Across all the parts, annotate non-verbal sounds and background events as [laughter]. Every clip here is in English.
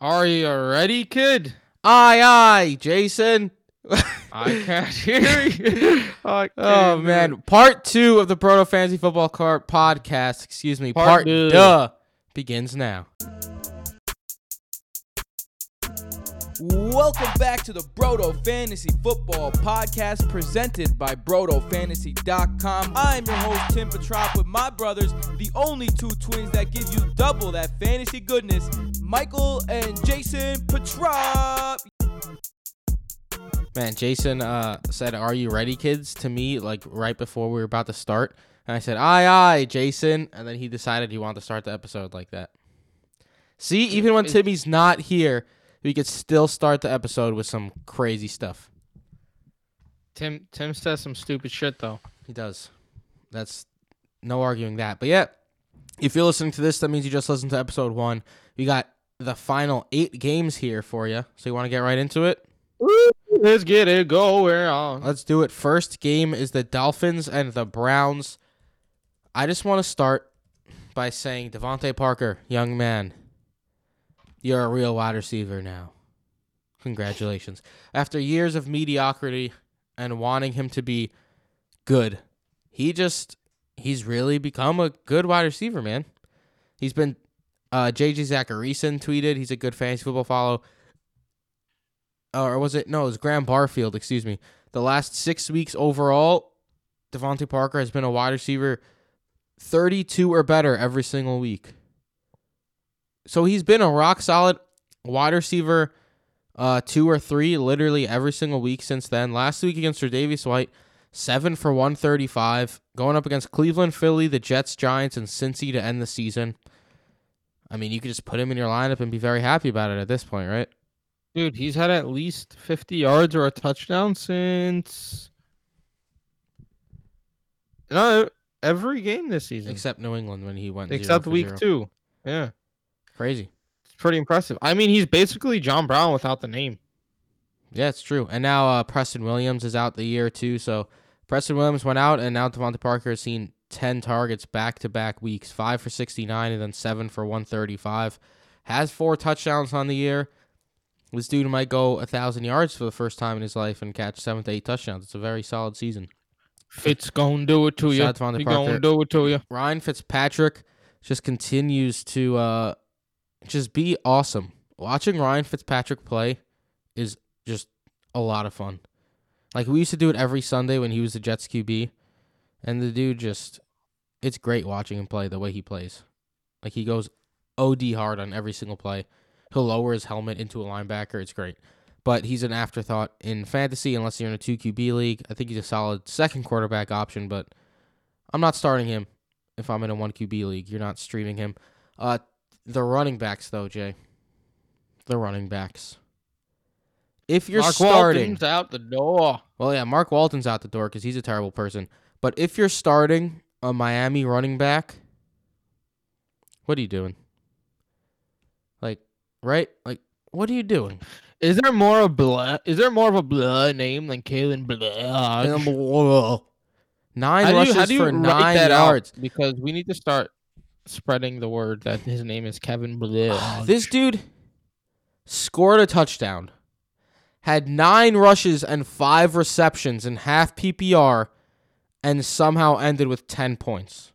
Are you ready, kid? Aye, aye, Jason. I can't hear you. [laughs] Can't Oh hear man, part two of the Broto Fantasy Football Cart podcast. Excuse me, Part part, two. duh begins now. Welcome back to the Broto Fantasy Football Podcast presented by BrotoFantasy.com. I am your host, Tim Petrop, with my brothers, the only two twins that give you double that fantasy goodness, Michael and Jason Petrop. Man, Jason uh, said, "Are you ready, kids?" to me like right before we were about to start, and I said, "Aye, aye, Jason," and then he decided he wanted to start the episode like that. See, even when Timmy's not here, we could still start the episode with some crazy stuff. Tim Tim says some stupid shit though. He does. That's no arguing that. But yeah, if you're listening to this, that means you just listened to episode one. We got the final eight games here for you. So you want to get right into it? Let's get it going on. Let's do it. First game is the Dolphins and the Browns. I just want to start by saying DeVante Parker, young man, you're a real wide receiver now. Congratulations. After years of mediocrity and wanting him to be good, he just he's really become a good wide receiver, man. He's been uh JJ Zachariason tweeted he's a good fantasy football follow. Or was it no, it was Graham Barfield, excuse me. The last six weeks overall, DeVante Parker has been a wide receiver 32 or better every single week. So he's been a rock solid wide receiver uh two or three literally every single week since then. Last week against Davis White, seven for one thirty five. Going up against Cleveland, Philly, the Jets, Giants, and Cincy to end the season. I mean, you could just put him in your lineup and be very happy about it at this point, right? Dude, he's had at least 50 yards or a touchdown since no every game this season. Except New England when he went Except week zero. 2. Yeah. Crazy. It's pretty impressive. I mean, he's basically John Brown without the name. Yeah, it's true. And now uh, Preston Williams is out the year too. So Preston Williams went out, and now DeVante Parker has seen ten targets back to back weeks, five for sixty nine, and then seven for one thirty five. Has four touchdowns on the year. This dude might go a thousand yards for the first time in his life and catch seven to eight touchdowns. It's a very solid season. Fitz gonna do it to you. Shout He gonna do it to you. Ryan Fitzpatrick just continues to uh, just be awesome. Watching Ryan Fitzpatrick play is just a lot of fun. Like we used to do it every Sunday when he was the Jets QB, and the dude just it's great watching him play the way he plays. Like he goes OD hard on every single play. He'll lower his helmet into a linebacker. It's great. But he's an afterthought in fantasy unless you're in a 2 QB league. I think he's a solid second quarterback option, but I'm not starting him if I'm in a 1 QB league. You're not streaming him. Uh the running backs though, Jay. The running backs. If you're Mark starting Walton's out the door. well, yeah, Mark Walton's out the door because he's a terrible person. But if you're starting a Miami running back, what are you doing? Like, right? Like, what are you doing? Is there more of blood? Is there more of a blood name than Kalen Blood? Nine How do you, rushes do you for nine yards. Because we need to start spreading the word that his name is Kevin Blood. [sighs] This dude scored a touchdown, had nine rushes and five receptions in half PPR, and somehow ended with 10 points.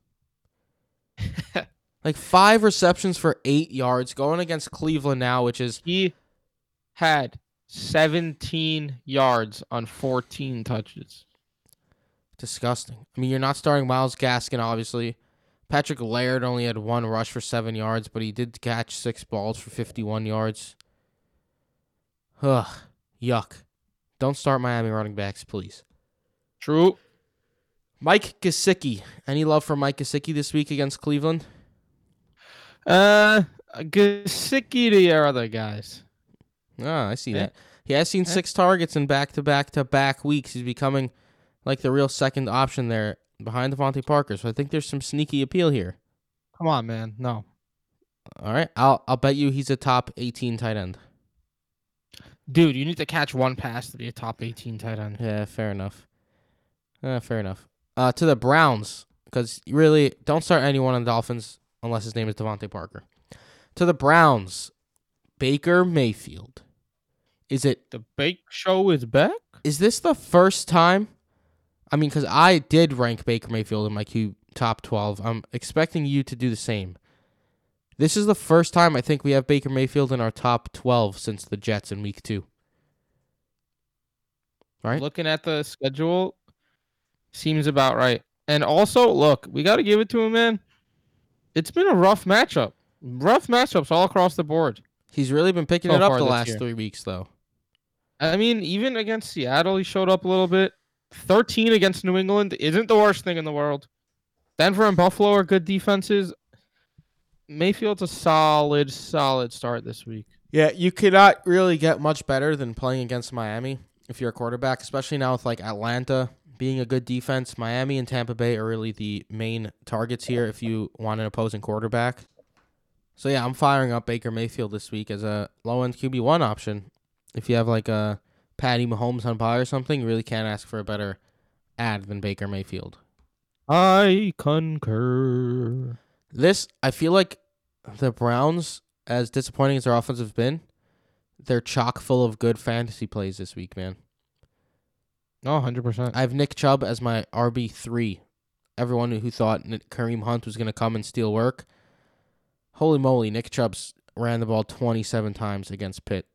[laughs] like five receptions for eight yards going against Cleveland now, which is he had 17 yards on 14 touches. disgusting. I mean, you're not starting Myles Gaskin, obviously. Patrick Laird only had one rush for seven yards, but he did catch six balls for 51 yards. Ugh, yuck. Don't start Miami running backs, please. True. Mike Gesicki. Any love for Mike Gesicki this week against Cleveland? Uh, Gesicki to your other guys. Ah, I see Yeah. that. He has seen six targets in back to back to back weeks. He's becoming like the real second option there behind DeVante Parker. So I think there's some sneaky appeal here. Come on, man. No. All right, I'll I'll bet you he's a top 18 tight end. Dude, you need to catch one pass to be a top 18 tight end. Yeah, fair enough. Uh, fair enough. Uh, to the Browns, because really don't start anyone on the Dolphins unless his name is DeVante Parker. To the Browns, Baker Mayfield. Is it The Bake Show is back. is this the first time? I mean, because I did rank Baker Mayfield in my Q top 12. I'm expecting you to do the same. This is the first time I think we have Baker Mayfield in our top 12 since the Jets in week two. Right? Looking at the schedule, seems about right. And also, look, we got to give it to him, man. It's been a rough matchup. Rough matchups all across the board. He's really been picking So it up the last year. three weeks, though. I mean, even against Seattle, he showed up a little bit. 13 against New England isn't the worst thing in the world. Denver and Buffalo are good defenses. Mayfield's a solid, solid start this week. Yeah, you cannot really get much better than playing against Miami if you're a quarterback, especially now with like Atlanta being a good defense. Miami and Tampa Bay are really the main targets here if you want an opposing quarterback. So yeah, I'm firing up Baker Mayfield this week as a low end QB one option. If you have like a Patty Mahomes on bye or something, you really can't ask for a better ad than Baker Mayfield. I concur. This I feel like the Browns, as disappointing as their offense have been, they're chock full of good fantasy plays this week, man. No, 100%. I have Nick Chubb as my RB three. Everyone who thought Kareem Hunt was going to come and steal work, holy moly! Nick Chubb's ran the ball twenty seven times against Pitt.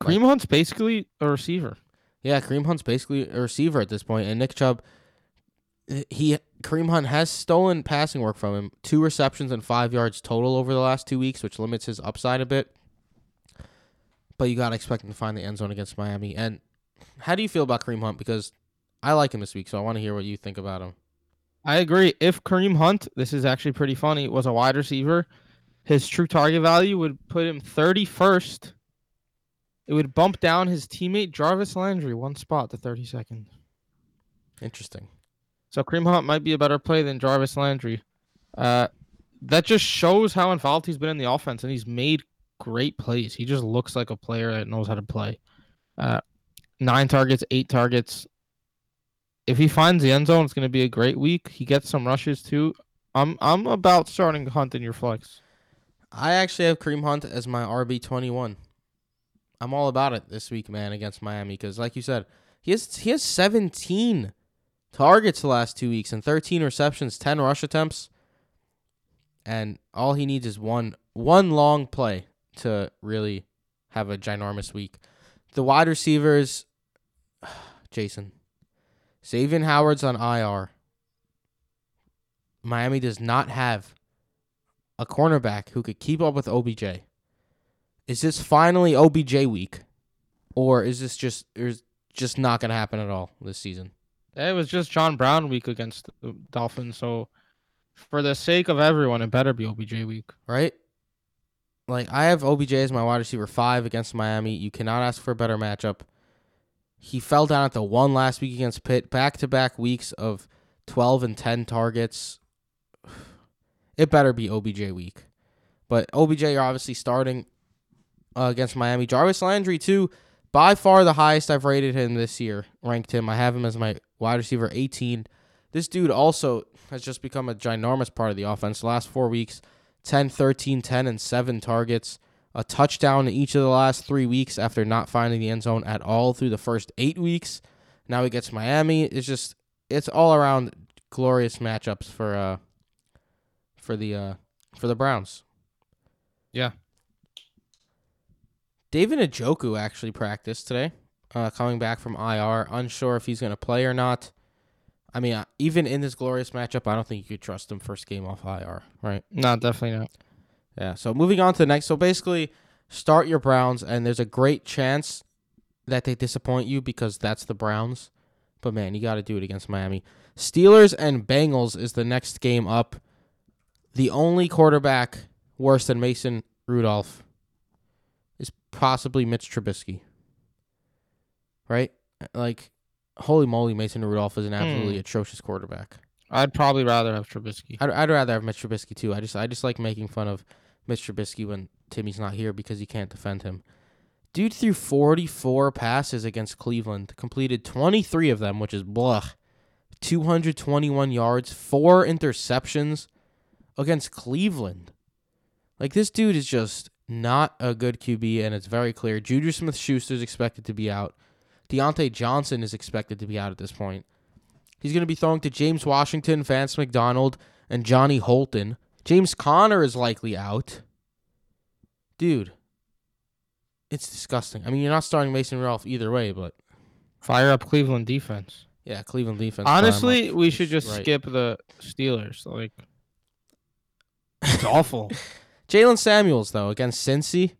Kareem Hunt's basically a receiver. Yeah, Kareem Hunt's basically a receiver at this point, and Nick Chubb, eh, he Kareem Hunt has stolen passing work from him. Two receptions and five yards total over the last two weeks, which limits his upside a bit. But you gotta expect him to find the end zone against Miami. And how do you feel about Kareem Hunt? Because I like him this week, so I want to hear what you think about him. I agree. If Kareem Hunt, this is actually pretty funny, was a wide receiver, his true target value would put him 31st. It would bump down his teammate Jarvis Landry one spot to 32nd. Interesting. So Kareem Hunt might be a better play than Jarvis Landry. Uh, that just shows how involved he's been in the offense, and he's made great plays. He just looks like a player that knows how to play. Uh, nine targets, eight targets. If he finds the end zone, it's going to be a great week. He gets some rushes too. I'm I'm about starting Hunt in your flex. I actually have Kareem Hunt as my RB twenty one. I'm all about it this week, man, against Miami because, like you said, he has he has 17 targets the last two weeks and 13 receptions, 10 rush attempts, and all he needs is one one long play to really have a ginormous week. The wide receivers, Jason, Xavier Howard's on IR. Miami does not have a cornerback who could keep up with OBJ. Is this finally OBJ week, or is this just is just not gonna happen at all this season? It was just John Brown week against the Dolphins, so for the sake of everyone, it better be OBJ week. Right? Like I have OBJ as my wide receiver five against Miami. You cannot ask for a better matchup. He fell down at the one last week against Pitt. Back to back weeks of twelve and ten targets. It better be OBJ week. But OBJ you're obviously starting uh, against Miami. Jarvis Landry too, by far the highest I've rated him this year. Ranked him. I have him as my wide receiver 18. This dude also has just become a ginormous part of the offense. The last four weeks, 10, 13, 10, and 7 targets. A touchdown in each of the last three weeks after not finding the end zone at all through the first eight weeks. Now he gets Miami. It's just it's all around glorious matchups for uh for the uh for the Browns. Yeah. David Njoku actually practiced today, uh, coming back from IR. Unsure if he's going to play or not. I mean, uh, even in this glorious matchup, I don't think you could trust him first game off IR, right? No, definitely not. Yeah. So moving on to the next. So basically, start your Browns, and there's a great chance that they disappoint you because that's the Browns. But man, you got to do it against Miami. Steelers and Bengals is the next game up. The only quarterback worse than Mason Rudolph is possibly Mitch Trubisky. Right? Like, holy moly, Mason Rudolph is an absolutely Hmm. atrocious quarterback. I'd probably rather have Trubisky. I'd, I'd rather have Mitch Trubisky too. I just I just like making fun of Mitch Trubisky when Timmy's not here because you can't defend him. Dude threw 44 passes against Cleveland, completed 23 of them, which is blah. 221 yards, four interceptions against Cleveland. Like this dude is just not a good QB, and it's very clear. Juju Smith Schuster is expected to be out. Diontae Johnson is expected to be out at this point. He's going to be throwing to James Washington, Vance McDonald, and Johnny Holton. James Conner is likely out. Dude, it's disgusting. I mean, you're not starting Mason Rudolph either way, but Fire up Cleveland defense. yeah, Cleveland defense. Honestly, we should just Right. skip the Steelers. Like, [laughs] it's awful. Jaylen Samuels though against Cincy,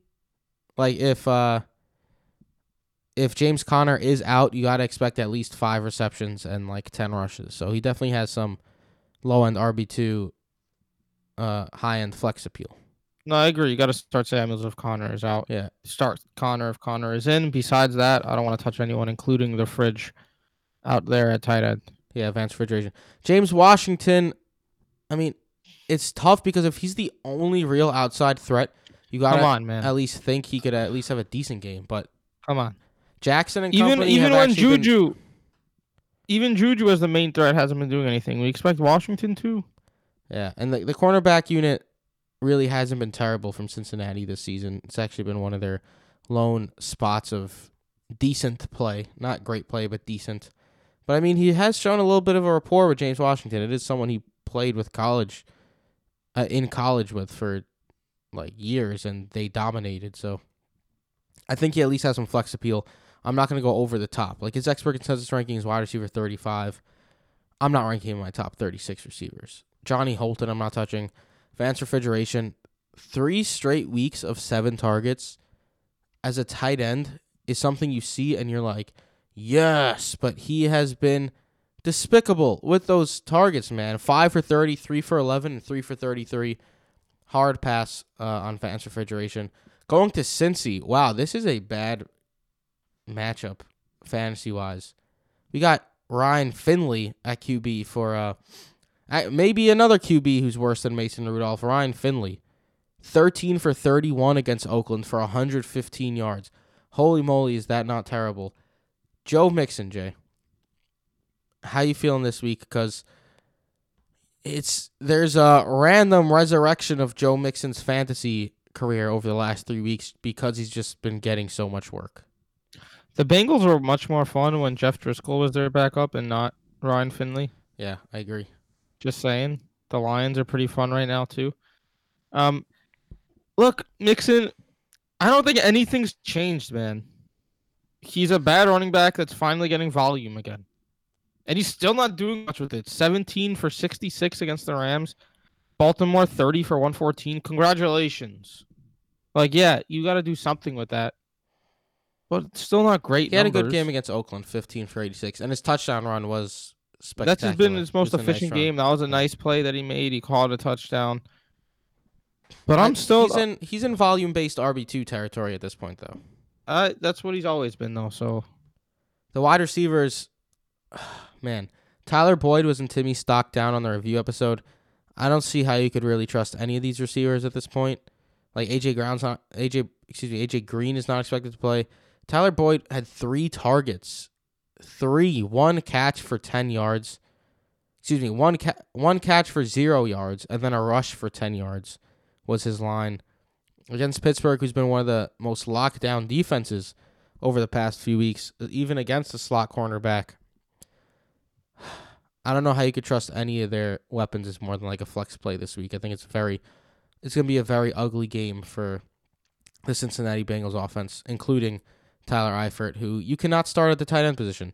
like if uh if James Conner is out, you gotta expect at least five receptions and like ten rushes. So he definitely has some low end RB two, uh high end flex appeal. No, I agree. You got to start Samuels if Conner is out. Yeah. Start Conner if Conner is in. Besides that, I don't want to touch anyone, including the fridge out there at tight end. Yeah, advanced refrigeration. James Washington, I mean, it's tough because if he's the only real outside threat, you gotta on, man. at least think he could at least have a decent game. But Come on. Jackson and Even even when actually been- Juju, even Juju as the main threat hasn't been doing anything. We expect Washington to. Yeah, and the the cornerback unit really hasn't been terrible from Cincinnati this season. It's actually been one of their lone spots of decent play, not great play, but decent. But I mean, he has shown a little bit of a rapport with James Washington. It is someone he played with college, uh, in college with for like years, and they dominated. So I think he at least has some flex appeal. I'm not going to go over the top. Like his expert consensus ranking is wide receiver 35. I'm not ranking him in my top 36 receivers. Johnny Holton, I'm not touching. Vance Refrigeration, three straight weeks of seven targets as a tight end is something you see and you're like, yes, but he has been despicable with those targets, man. Five for 30, three for 11, and three for 33. Hard pass uh, on Vance Refrigeration. Going to Cincy, wow, this is a bad matchup fantasy wise. We got Ryan Finley at QB for uh maybe another QB who's worse than Mason Rudolph, Ryan Finley. 13 for 31 against Oakland for 115 yards. Holy moly, is that not terrible? Joe Mixon, Jay. How you feeling this week? Because it's there's a random resurrection of Joe Mixon's fantasy career over the last three weeks because he's just been getting so much work. The Bengals were much more fun when Jeff Driskel was their backup and not Ryan Finley. Yeah, I agree. Just saying. The Lions are pretty fun right now too. Um look, Mixon, I don't think anything's changed, man. He's a bad running back that's finally getting volume again. And he's still not doing much with it. 17 for 66 against the Rams. Baltimore 30 for 114. Congratulations. Like, yeah, you got to do something with that. But it's still not great. He had a good game against Oakland, 15 for 86, and his touchdown run was spectacular. That's just been his most a nice efficient game. That was a nice play that he made. He caught a touchdown. But I'm still. he's in he's in volume based RB two territory at this point though. Uh, that's what he's always been though. So The wide receivers, [sighs] man, Tyler Boyd was in Timmy stock down on the review episode. I don't see how you could really trust any of these receivers at this point. Like AJ Brown's not AJ excuse me AJ Green is not expected to play. Tyler Boyd had three targets, three one catch for ten yards. Excuse me, one ca- one catch for zero yards, and then a rush for ten yards was his line against Pittsburgh, who's been one of the most locked down defenses over the past few weeks, uh, even against the slot cornerback. [sighs] I don't know how you could trust any of their weapons as more than like a flex play this week. I think it's very, it's gonna be a very ugly game for the Cincinnati Bengals offense, including Tyler Eifert, who you cannot start at the tight end position.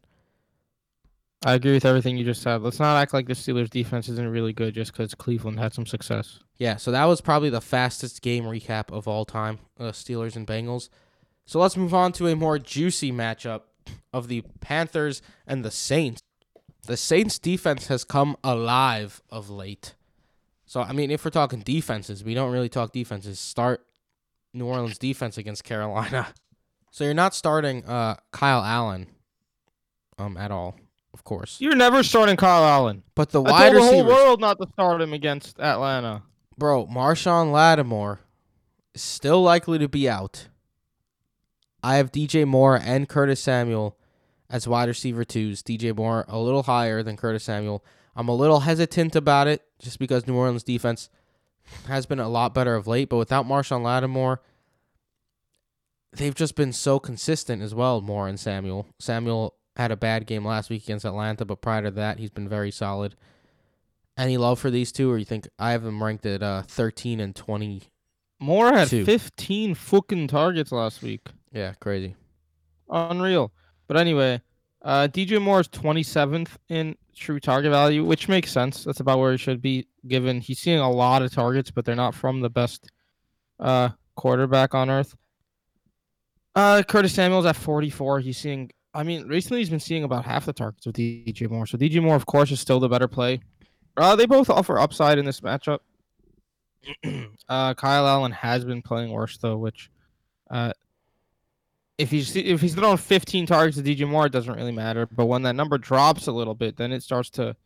I agree with everything you just said. Let's not act like the Steelers' defense isn't really good just because Cleveland had some success. Yeah, so that was probably the fastest game recap of all time, uh, Steelers and Bengals. So let's move on to a more juicy matchup of the Panthers and the Saints. The Saints defense has come alive of late. So I mean, if we're talking defenses, we don't really talk defenses. Start New Orleans defense against Carolina. [laughs] So you're not starting uh, Kyle Allen um at all, of course. You're never starting Kyle Allen. But the I wide told the whole world not to start him against Atlanta. Bro, Marshon Lattimore is still likely to be out. I have DJ Moore and Curtis Samuel as wide receiver twos. DJ Moore a little higher than Curtis Samuel. I'm a little hesitant about it just because New Orleans defense has been a lot better of late, but without Marshon Lattimore, they've just been so consistent as well. Moore and Samuel. Samuel had a bad game last week against Atlanta, but prior to that, he's been very solid. Any love for these two, or you think I have them ranked at uh, thirteen and twenty? Moore had Two. 15 fucking targets last week. Yeah, crazy. Unreal. But anyway, uh, DJ Moore is 27th in true target value, which makes sense. That's about where he should be, given he's seeing a lot of targets, but they're not from the best uh, quarterback on earth. Uh, Curtis Samuel's at 44. He's seeing, I mean, recently he's been seeing about half the targets with DJ Moore. So DJ Moore, of course, is still the better play. Uh, they both offer upside in this matchup. [clears throat] uh, Kyle Allen has been playing worse though, which, uh, if he's if he's throwing 15 targets to DJ Moore, it doesn't really matter. But when that number drops a little bit, then it starts to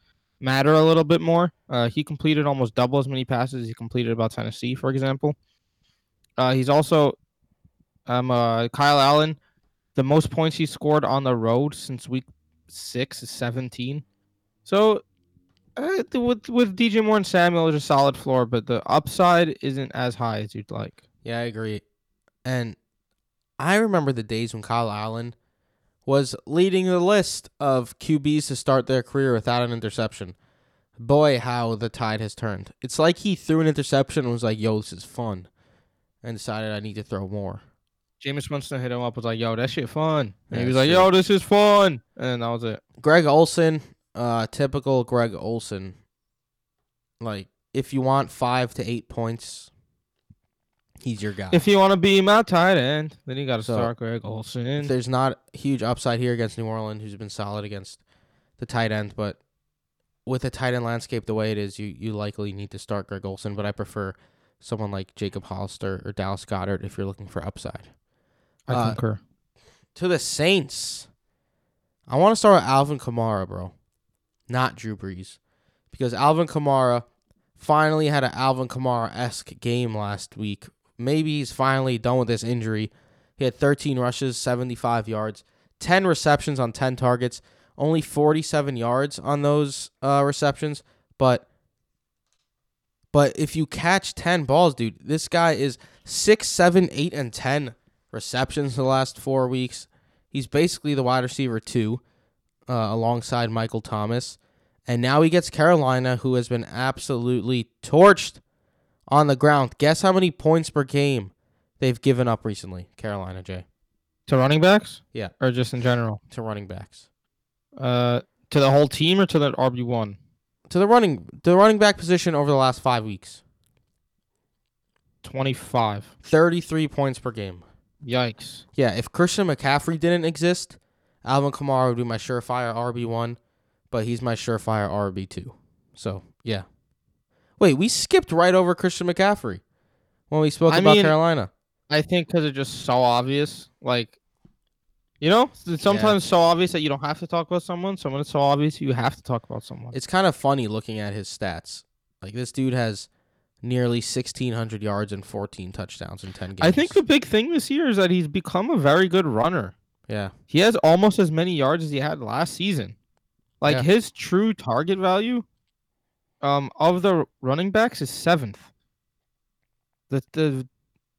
matter a little bit more. Uh, he completed almost double as many passes as he completed about Tennessee, for example. Uh, he's also um uh, Kyle Allen, the most points he scored on the road since week six is 17. So uh, with with DJ Moore and Samuel, it's a solid floor, but the upside isn't as high as you'd like. Yeah, I agree. And I remember the days when Kyle Allen was leading the list of QBs to start their career without an interception. Boy, how the tide has turned. It's like he threw an interception and was like, yo, this is fun. And decided I need to throw more. Jameis Winston hit him up was like, "Yo, that shit fun," and Yeah, he was like. "Yo, this is fun," and that was it. Greg Olsen, uh, typical Greg Olsen. Like, if you want five to eight points, he's your guy. If you want to be my tight end, then you got to So, start Greg Olsen. There's not huge upside here against New Orleans, who's been solid against the tight end, but with the tight end landscape the way it is, you you likely need to start Greg Olsen. But I prefer someone like Jacob Hollister or Dallas Goedert if you're looking for upside. I uh, concur. To the Saints, I want to start with Alvin Kamara, bro, not Drew Brees, because Alvin Kamara finally had an Alvin Kamara esque game last week. Maybe he's finally done with this injury. He had 13 rushes, 75 yards, 10 receptions on 10 targets, only 47 yards on those uh, receptions. But but if you catch 10 balls, dude, this guy is 6, 7, 8, and 10 receptions the last four weeks. He's basically the wide receiver two, uh, alongside Michael Thomas. And now he gets Carolina, who has been absolutely torched on the ground. Guess how many points per game they've given up recently, Carolina, Jay, To running backs, Yeah. or just in general, to running backs. uh, to the whole team or to the RB one. To the running the running back position over the last five weeks. 25. 33 points per game. Yikes. Yeah, if Christian McCaffrey didn't exist, Alvin Kamara would be my surefire RB one, but he's my surefire RB two. So yeah. Wait, we skipped right over Christian McCaffrey when we spoke I about mean- Carolina. I think because it's just so obvious. Like, you know, it's sometimes so obvious that you don't have to talk about someone. So when it's so obvious, you have to talk about someone. It's kind of funny looking at his stats. Like this dude has nearly sixteen hundred yards and fourteen touchdowns in ten games. I think the big thing this year is that he's become a very good runner. yeah, He has almost as many yards as he had last season. Like Yeah. his true target value um of the running backs is seventh. The the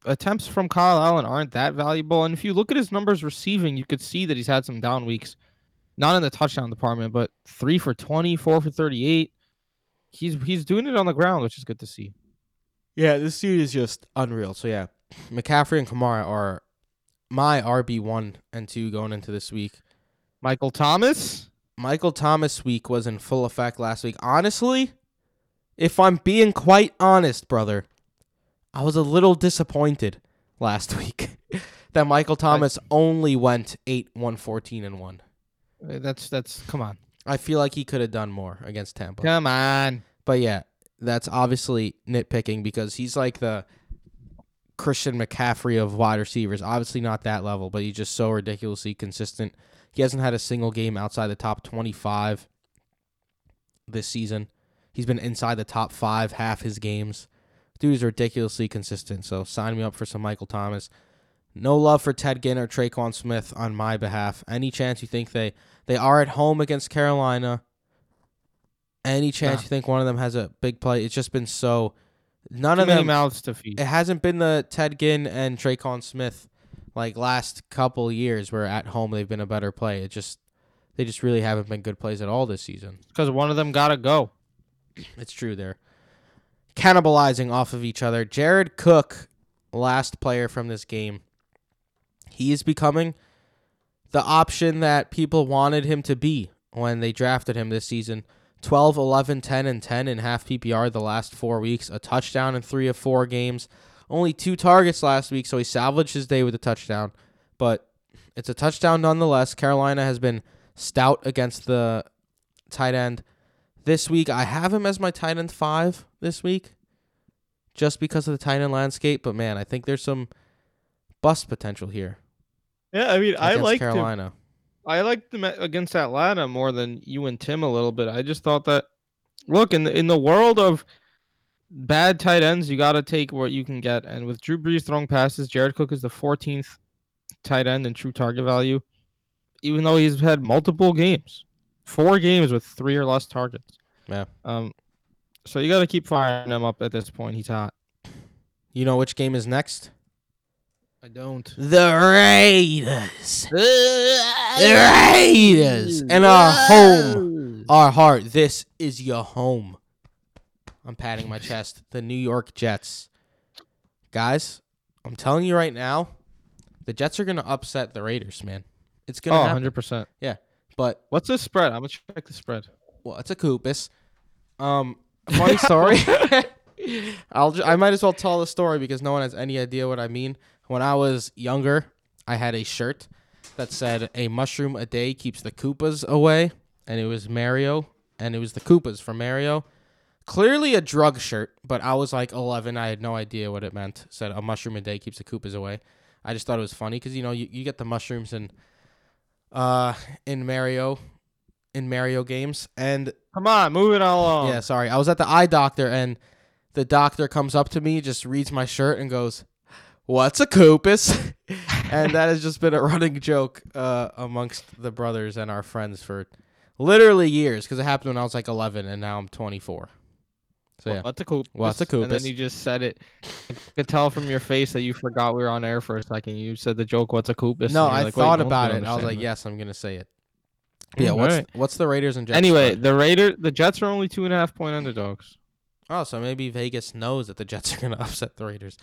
attempts from Kyle Allen aren't that valuable. And if you look at his numbers receiving, you could see that he's had some down weeks. Not in the touchdown department, but three for 20, four for 38. He's he's doing it on the ground, which is good to see. Yeah, this dude is just unreal. So yeah, McCaffrey and Kamara are my RB one and two going into this week. Michael Thomas. Michael Thomas week was in full effect last week. Honestly, if I'm being quite honest, brother, I was a little disappointed last [laughs] week that Michael Thomas only went 8 1 14 and 1. Uh, That's that's come on. I feel like he could have done more against Tampa. Come on. But yeah, that's obviously nitpicking because he's like the Christian McCaffrey of wide receivers. Obviously not that level, but he's just so ridiculously consistent. He hasn't had a single game outside the top 25 this season. He's been inside the top 5 half his games. Dude is ridiculously consistent. So sign me up for some Michael Thomas. No love for Ted Ginn or Tre'Quan Smith on my behalf. Any chance you think they they are at home against Carolina? Any chance Nah. you think one of them has a big play? It's just been so. None Too of them. mouths to feed. It hasn't been the Ted Ginn and Tre'Quan Smith like last couple years where at home they've been a better play. It just they just really haven't been good plays at all this season. Because one of them gotta go. It's true they're cannibalizing off of each other. Jared Cook, last player from this game, he is becoming the option that people wanted him to be when they drafted him this season. 12, 11, 10, and 10 in half PPR the last four weeks, a touchdown in three of four games. Only two targets last week, so he salvaged his day with a touchdown. But it's a touchdown nonetheless. Carolina has been stout against the tight end. This week, I have him as my tight end five this week, just because of the tight end landscape. But man, I think there's some bust potential here. Yeah, I mean, I like Carolina. I liked them against Atlanta more than you and Tim a little bit. I just thought that look in the in the world of bad tight ends, you got to take what you can get. And with Drew Brees throwing passes, Jared Cook is the 14th tight end in true target value, even though he's had multiple games, four games with three or less targets. Yeah. Um. So you got to keep firing him up at this point. He's hot. You know which game is next? I don't. The Raiders. The Raiders. And our home, our heart. This is your home. I'm patting my chest. The New York Jets. Guys, I'm telling you right now, the Jets are going to upset the Raiders, man. It's going Oh, to happen. 100%. Yeah. But, What's the spread? I'm gonna check the spread. well, it's a Coopus. Um, [laughs] funny story. [laughs] I'll ju- I might as well tell the story because no one has any idea what I mean. When I was younger, I had a shirt that said "A mushroom a day keeps the Koopas away," and it was Mario, and it was the Koopas from Mario. Clearly a drug shirt, but I was like 11. I had no idea what it meant. It said a mushroom a day keeps the Koopas away. I just thought it was funny because you know you, you get the mushrooms in uh in Mario in Mario games and Come on, moving it along. yeah, sorry. I was at the eye doctor and the doctor comes up to me, just reads my shirt and goes, "What's a Coopus?" [laughs] and that has just been a running joke uh, amongst the brothers and our friends for literally years because it happened when I was like 11 and now I'm 24. So yeah, What's a coop? What's a coopus? And then you just said it. I could tell from your face that you forgot we were on air for a second. You said the joke, "What's a coopus?" no, I like, thought about it. I was like, that." yes, I'm gonna say it. Yeah, Mm, what's alright. what's the Raiders and Jets? Anyway, the Raider, the Jets are only two and a half point underdogs. oh, so maybe Vegas knows that the Jets are gonna [laughs] upset the Raiders,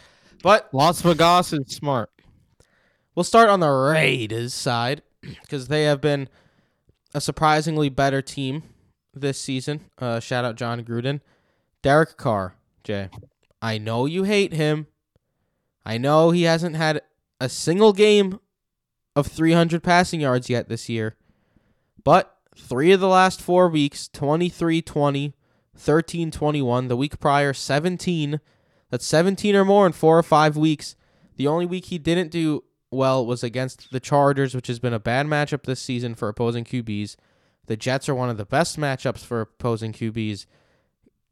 but Las Vegas is smart. We'll start on the Raiders side because they have been a surprisingly better team this season. Uh, shout out Jon Gruden. Derek Carr, Jay. I know you hate him. I know he hasn't had a single game of 300 passing yards yet this year. But three of the last four weeks 23 20, 13 21. The week prior, 17. That's 17 or more in four or five weeks. The only week he didn't do well was against the Chargers, which has been a bad matchup this season for opposing QBs. The Jets are one of the best matchups for opposing QBs.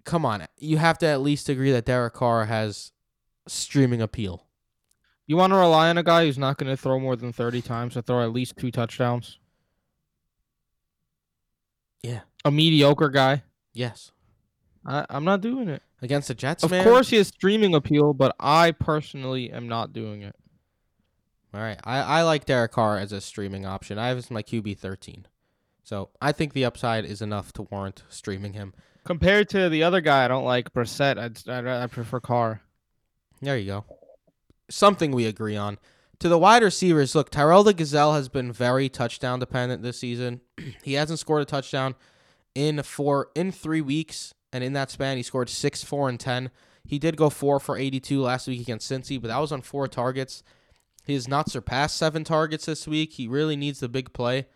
Come on, you have to at least agree that Derek Carr has streaming appeal. You want to rely on a guy who's not going to throw more than thirty times to throw at least two touchdowns. Yeah. A mediocre guy. Yes. I, I'm not doing it. Against the Jets, Of man. course, he has streaming appeal, but I personally am not doing it. All right. I, I like Derek Carr as a streaming option. I have him as my QB 13. So I think the upside is enough to warrant streaming him. Compared to the other guy, I don't like Brissett. I'd, I'd, I prefer Carr. There you go. Something we agree on. To the wide receivers, look, Tyrell the Gazelle has been very touchdown dependent this season. [clears throat] he hasn't scored a touchdown in four in three weeks, and in that span, he scored six, four, and ten. He did go four for eighty-two last week against Cincy, but that was on four targets. He has not surpassed seven targets this week. He really needs the big play,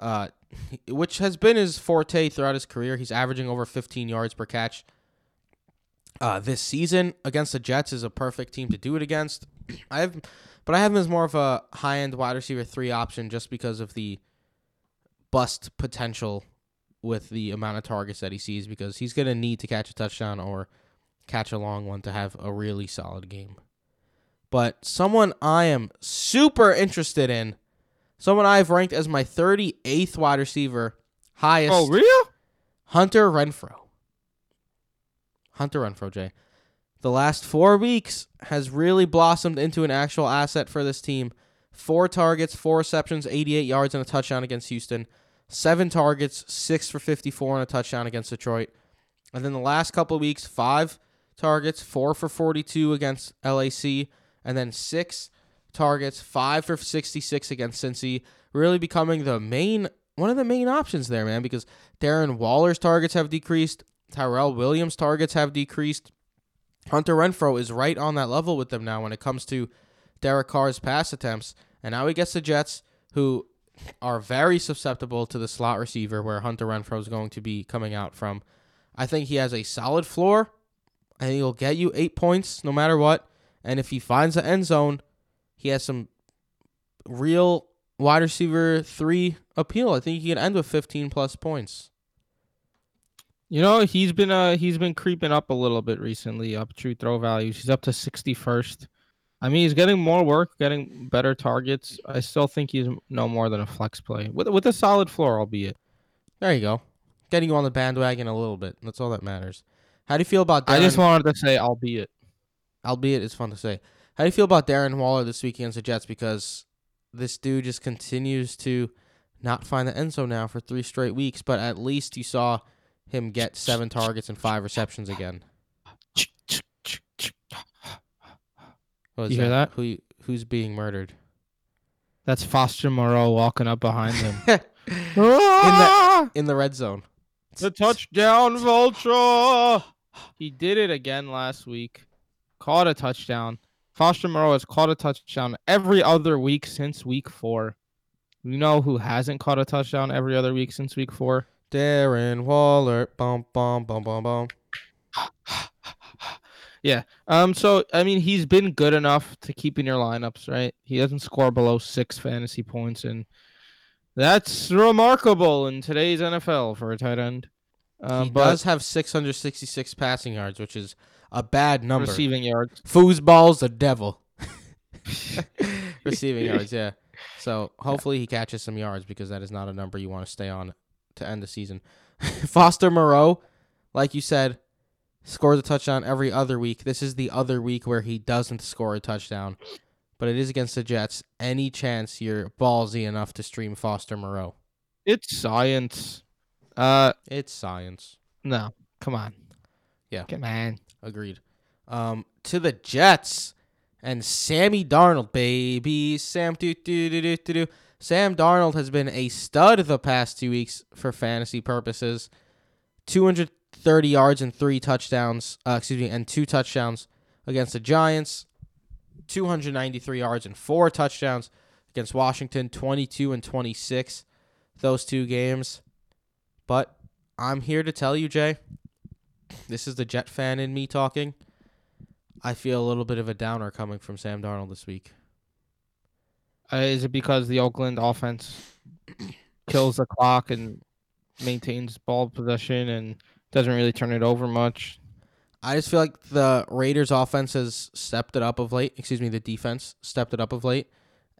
uh, [laughs] which has been his forte throughout his career. He's averaging over 15 yards per catch uh, this season against the Jets is a perfect team to do it against. [clears throat] I have, but I have him as more of a high end wide receiver three option just because of the bust potential with the amount of targets that he sees because he's gonna need to catch a touchdown or catch a long one to have a really solid game. But someone I am super interested in, someone I've ranked as my 38th wide receiver, highest. Oh, real? Hunter Renfrow. Hunter Renfrow, Jay. The last four weeks has really blossomed into an actual asset for this team. four targets, four receptions, 88 yards, and a touchdown against Houston. Seven targets, six for 54 and a touchdown against Detroit. And then the last couple weeks, five targets, four for 42 against LAC, and then six targets, five for 66 against Cincy. Really becoming the main one of the main options there, man, because Darren Waller's targets have decreased, Tyrell Williams' targets have decreased. Hunter Renfrow is right on that level with them now when it comes to Derek Carr's pass attempts. And now he gets the Jets, who are very susceptible to the slot receiver where Hunter Renfrow is going to be coming out from. I think he has a solid floor. Think he'll get you eight points no matter what. And if he finds the end zone, he has some real wide receiver three appeal. I think he can end with 15 plus points. You know, he's been uh he's been creeping up a little bit recently, up true throw values. He's up to 61st. I mean, he's getting more work, getting better targets. I still think he's no more than a flex play with with a solid floor, albeit. There you go. Getting you on the bandwagon a little bit. That's all that matters. How do you feel about Darren? I just wanted to say, albeit. albeit it's fun to say. How do you feel about Darren Waller this week against the Jets? Because this dude just continues to not find the end zone now for three straight weeks, but at least you saw him get seven targets and five receptions again. What is You hear that? Who who's being murdered? That's Foster Moreau walking up behind him. [laughs] In Ah! In the red zone. The touchdown vulture. He did it again last week. Caught a touchdown. Foster Moreau has caught a touchdown every other week since week four. You know who hasn't caught a touchdown every other week since week four? Darren Waller. Bum bum bum bum bum. Um, so I mean he's been good enough to keep in your lineups, right? He doesn't score below six fantasy points, and that's remarkable in today's NFL for a tight end. Um, he but does have 666 passing yards, which is a bad number. receiving yards. Foosball's the devil. [laughs] [laughs] Receiving yards, yeah. So hopefully he catches some yards because that is not a number you want to stay on to end the season. [laughs] Foster Moreau, like you said, scores a touchdown every other week. This is the other week where he doesn't score a touchdown, but it is against the Jets. Any chance you're ballsy enough to stream Foster Moreau? It's science. Uh, It's science. no, come on. Yeah. come on. Agreed. Um, to the Jets and Sammy Darnold, baby. Sam do do do do do do. Sam Darnold has been a stud the past two weeks for fantasy purposes. 230 yards and three touchdowns. Uh, excuse me, and two touchdowns against the Giants. 293 yards and four touchdowns against Washington. 22 and 26. Those two games. But I'm here to tell you, Jay. This is the Jet fan in me talking. I feel a little bit of a downer coming from Sam Darnold this week. Uh, is it because the Oakland offense [coughs] kills the clock and maintains ball possession and doesn't really turn it over much? I just feel like the Raiders offense has stepped it up of late. Excuse me, the defense stepped it up of late.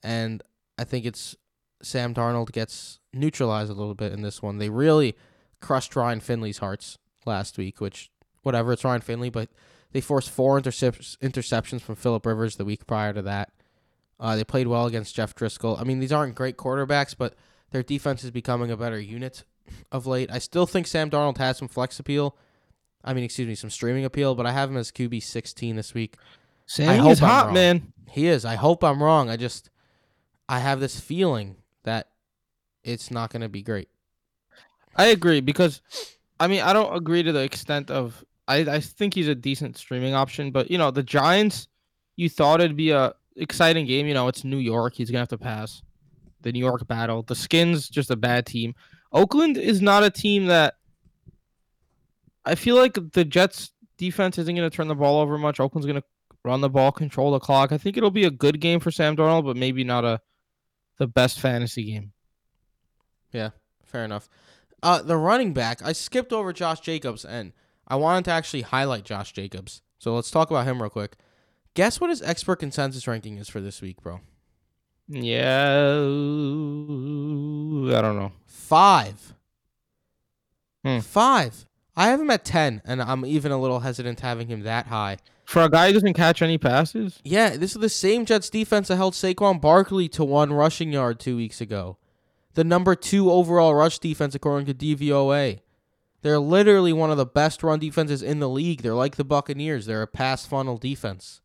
And I think it's Sam Darnold gets neutralized a little bit in this one. They really crushed Ryan Finley's hearts last week, which, whatever, it's Ryan Finley, but they forced four intercep- interceptions from Philip Rivers the week prior to that. Uh, they played well against Jeff Driskel. I mean, these aren't great quarterbacks, but their defense is becoming a better unit of late. I still think Sam Darnold has some flex appeal. I mean, excuse me, some streaming appeal, but I have him as QB 16 this week. Sammy hope is I'm hot, wrong. man. He is. I hope I'm wrong. I just, I have this feeling that it's not going to be great. I agree because, I mean, I don't agree to the extent of. I I think he's a decent streaming option, but you know the Giants. You thought it'd be a exciting game. You know, it's New York. He's gonna have to pass the New York battle. The Skins just a bad team. Oakland is not a team that. I feel like the Jets defense isn't gonna turn the ball over much. Oakland's gonna run the ball, control the clock. I think it'll be a good game for Sam Darnold, but maybe not a the best fantasy game. Yeah, fair enough. Uh, the running back, I skipped over Josh Jacobs, and I wanted to actually highlight Josh Jacobs. So let's talk about him real quick. Guess what his expert consensus ranking is for this week, bro? Yeah, I don't know. Five. Hmm. Five. I have him at 10, and I'm even a little hesitant having him that high. For a guy who doesn't catch any passes, Yeah, this is the same Jets defense that held Saquon Barkley to one rushing yard two weeks ago. The number two overall rush defense, according to DVOA. They're literally one of the best run defenses in the league. They're like the Buccaneers. They're a pass funnel defense.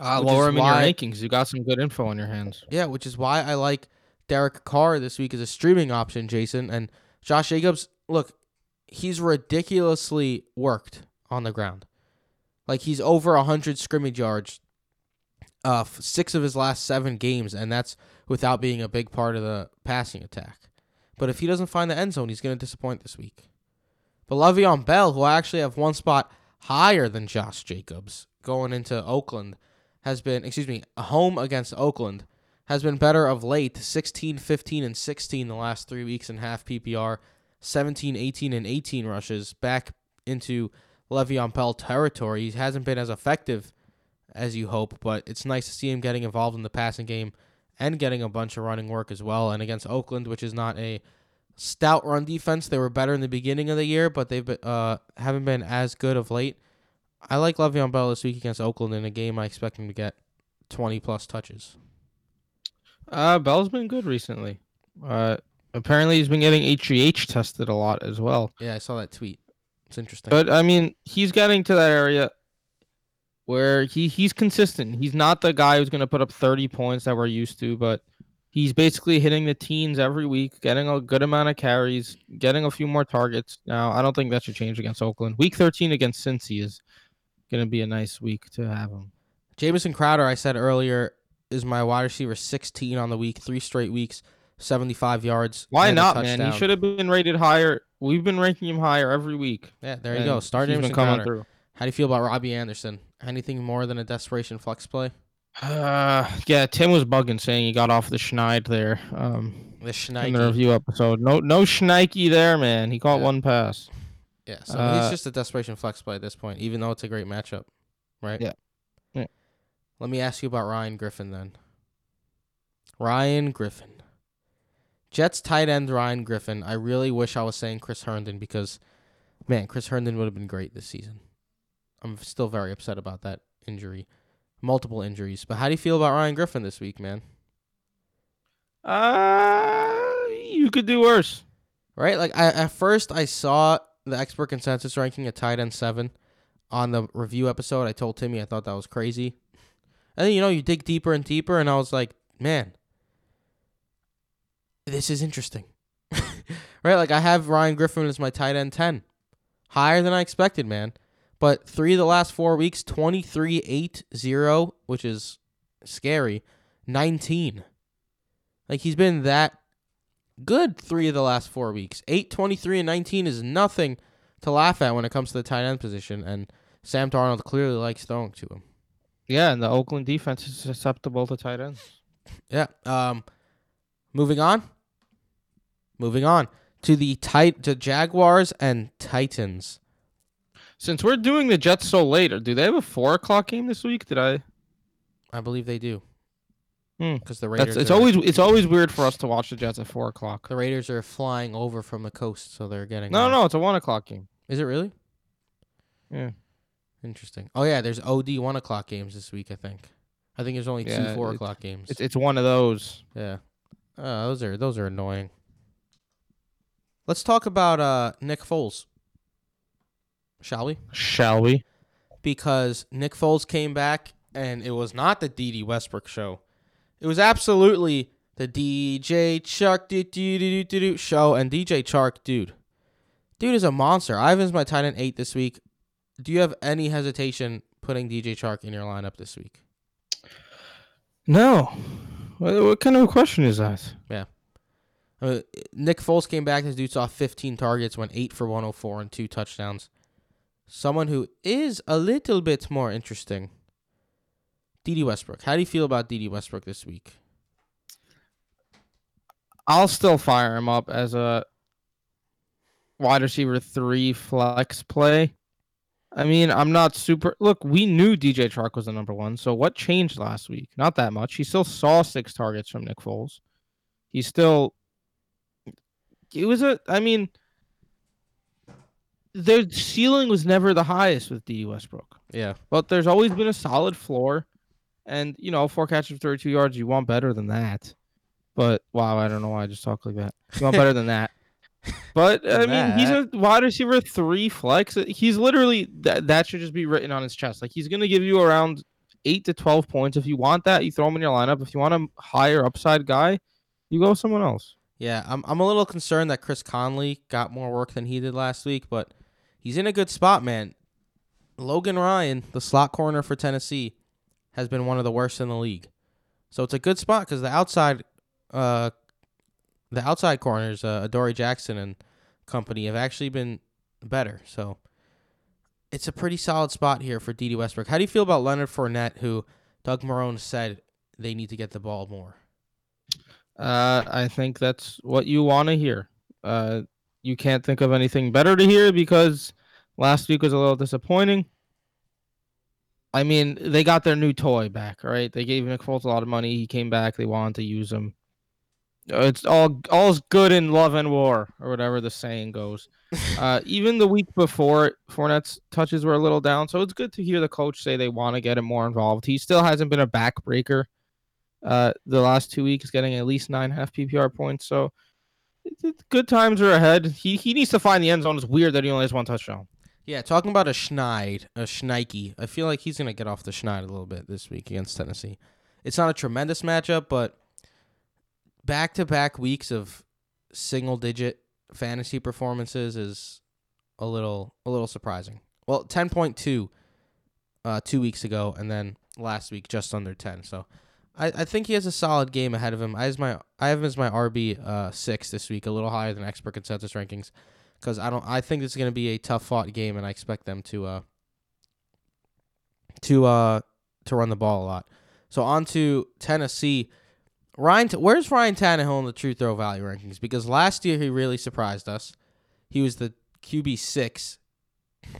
uh, lower him in your rankings. You got some good info on your hands. Yeah, which is why I like Derek Carr this week as a streaming option, Jason. And Josh Jacobs, look, he's ridiculously worked on the ground. Like he's over 100 scrimmage yards uh 6 of his last 7 games and that's without being a big part of the passing attack. But if he doesn't find the end zone, he's going to disappoint this week. But Le'Veon Bell, who I actually have one spot higher than Josh Jacobs going into Oakland, has been, excuse me, home against Oakland, has been better of late 16, 15, and 16 the last three weeks in half PPR, 17, 18, and 18 rushes back into Le'Veon Bell territory. He hasn't been as effective as you hope, but it's nice to see him getting involved in the passing game and getting a bunch of running work as well. And against Oakland, which is not a stout run defense, they were better in the beginning of the year, but they've been, uh, haven't been as good of late. I like Le'Veon Bell this week against Oakland in a game I expect him to get 20 plus touches. Uh, Bell's been good recently. Uh, apparently he's been getting HGH tested a lot as well. Yeah, I saw that tweet. It's interesting. But I mean, he's getting to that area where he he's consistent. He's not the guy who's going to put up 30 points that we're used to, but he's basically hitting the teens every week, getting a good amount of carries, getting a few more targets. Now, I don't think that should change against Oakland. Week 13 against Cincy is going to be a nice week to have him. Jamison Crowder, I said earlier, is my wide receiver 16 on the week, three straight weeks, 75 yards. Why not, man? He should have been rated higher. We've been ranking him higher every week. Yeah, there you go. Start he's coming Crowder. through. How do you feel about Robby Anderson? Anything more than a desperation flex play? Uh, yeah, Tim was bugging saying he got off the schneid there. Um, The in the review episode. No, no Schneike there, man. He caught Yeah. one pass. Yeah, so Uh, he's just a desperation flex play at this point, even though it's a great matchup, right? Yeah. Let me ask you about Ryan Griffin then. Ryan Griffin. Jets tight end Ryan Griffin. I really wish I was saying Chris Herndon because, man, Chris Herndon would have been great this season. I'm still very upset about that injury, multiple injuries. But how do you feel about Ryan Griffin this week, man? Uh, you could do worse. right? Like I, at first, I saw the expert consensus ranking at tight end seven on the review episode. I told Timmy I thought that was crazy, and then you know you dig deeper and deeper, and I was like, man, this is interesting, [laughs] right? Like I have Ryan Griffin as my tight end ten, higher than I expected, man. But three of the last four weeks, 23, 8, 0, which is scary, 19. Like he's been that good three of the last four weeks. 8, 23, and 19 is nothing to laugh at when it comes to the tight end position. And Sam Darnold clearly likes throwing to him. Yeah, and the Oakland defense is susceptible to tight ends. Yeah. Um, moving on. Moving on to the tight to Jaguars and Titans. Since we're doing the Jets so late, do they have a four o'clock game this week? Did I? I believe they do. Hmm. Because the Raiders. That's it's are- always it's always weird for us to watch the Jets at four o'clock. the Raiders are flying over from the coast, so they're getting. No, uh, no, it's a one o'clock game. Is it really? Yeah. Interesting. Oh yeah, there's OD one o'clock games this week. I think. I think there's only two four o'clock games. It's it's one of those. Yeah. Uh, those are those are annoying. Let's talk about uh Nick Foles. Shall we? Shall we? Because Nick Foles came back and it was not the Dede Westbrook show. It was absolutely the DJ Chark do, do, do, do, do, do show and DJ Chark, dude. Dude is a monster. Ivan's my tight end eight this week. Do you have any hesitation putting DJ Chark in your lineup this week? No. What, what kind of a question is that? Uh, Nick Foles came back. This dude saw 15 targets, went 8 for 104 and two touchdowns. Someone who is a little bit more interesting. Dede Westbrook. How do you feel about Dede Westbrook this week? I'll still fire him up as a wide receiver three flex play. I mean, I'm not super. Look, we knew DJ Chark was the number one. So what changed last week? Not that much. He still saw six targets from Nick Foles. He still. It was a. I mean, their ceiling was never the highest with D Westbrook, Yeah. but there's always been a solid floor, and you know, four catches for 32 yards, you want better than that. But wow, I don't know why I just talk like that. You want better than that. But [laughs] I mean, he's a wide receiver three flex. He's literally that. That should just be written on his chest. Like he's gonna give you around eight to twelve points. If you want that, you throw him in your lineup. If you want a higher upside guy, you go with someone else. Yeah, I'm I'm a little concerned that Chris Conley got more work than he did last week, but he's in a good spot, man. Logan Ryan, the slot corner for Tennessee, has been one of the worst in the league. So it's a good spot because the outside, uh, the outside corners, uh, Adoree Jackson and company have actually been better. So it's a pretty solid spot here for Dede Westbrook. How do you feel about Leonard Fournette, who Doug Marrone said they need to get the ball more? Uh, I think that's what you want to hear. Uh, you can't think of anything better to hear because last week was a little disappointing. I mean, they got their new toy back, right? They gave Nick Foles a lot of money. He came back. They wanted to use him. It's all all's good in love and war, or whatever the saying goes. [laughs] Uh, even the week before, Fournette's touches were a little down, so it's good to hear the coach say they want to get him more involved. He still hasn't been a backbreaker. Uh, the last two weeks, getting at least nine half PPR points, so good times are ahead. He he needs to find the end zone. It's weird that he only has one touchdown. Yeah, talking about a Schneid, a Schneike. I feel like he's gonna get off the Schneid a little bit this week against Tennessee. It's not a tremendous matchup, but back to back weeks of single digit fantasy performances is a little a little surprising. Well, ten point two uh two weeks ago and then last week just under ten. So I, I think he has a solid game ahead of him. I has my I have him as my RB uh six this week, a little higher than expert consensus rankings because I don't. I think this is going to be a tough fought game, and I expect them to uh to uh to run the ball a lot. So on to Tennessee. Ryan, where's Ryan Tannehill in the true throw value rankings? Because last year he really surprised us. He was the QB six.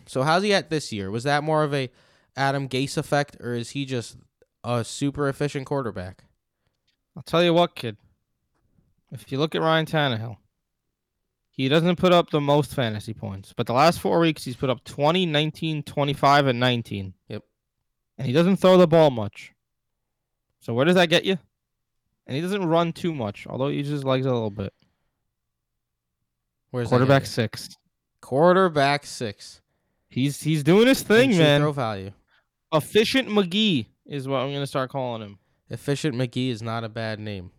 So how's he at this year? Was that more of a Adam Gase effect, or is he just a super efficient quarterback? I'll tell you what, kid. If you look at Ryan Tannehill, he doesn't put up the most fantasy points, but the last four weeks he's put up 20, 19, 25, and 19. Yep. And he doesn't throw the ball much. So where does that get you? And he doesn't run too much, although he uses legs a little bit. Where's Quarterback six. Quarterback six. He's he's doing his thing, man. Throw value. Efficient McGee is what I'm gonna start calling him. Efficient McGee is not a bad name.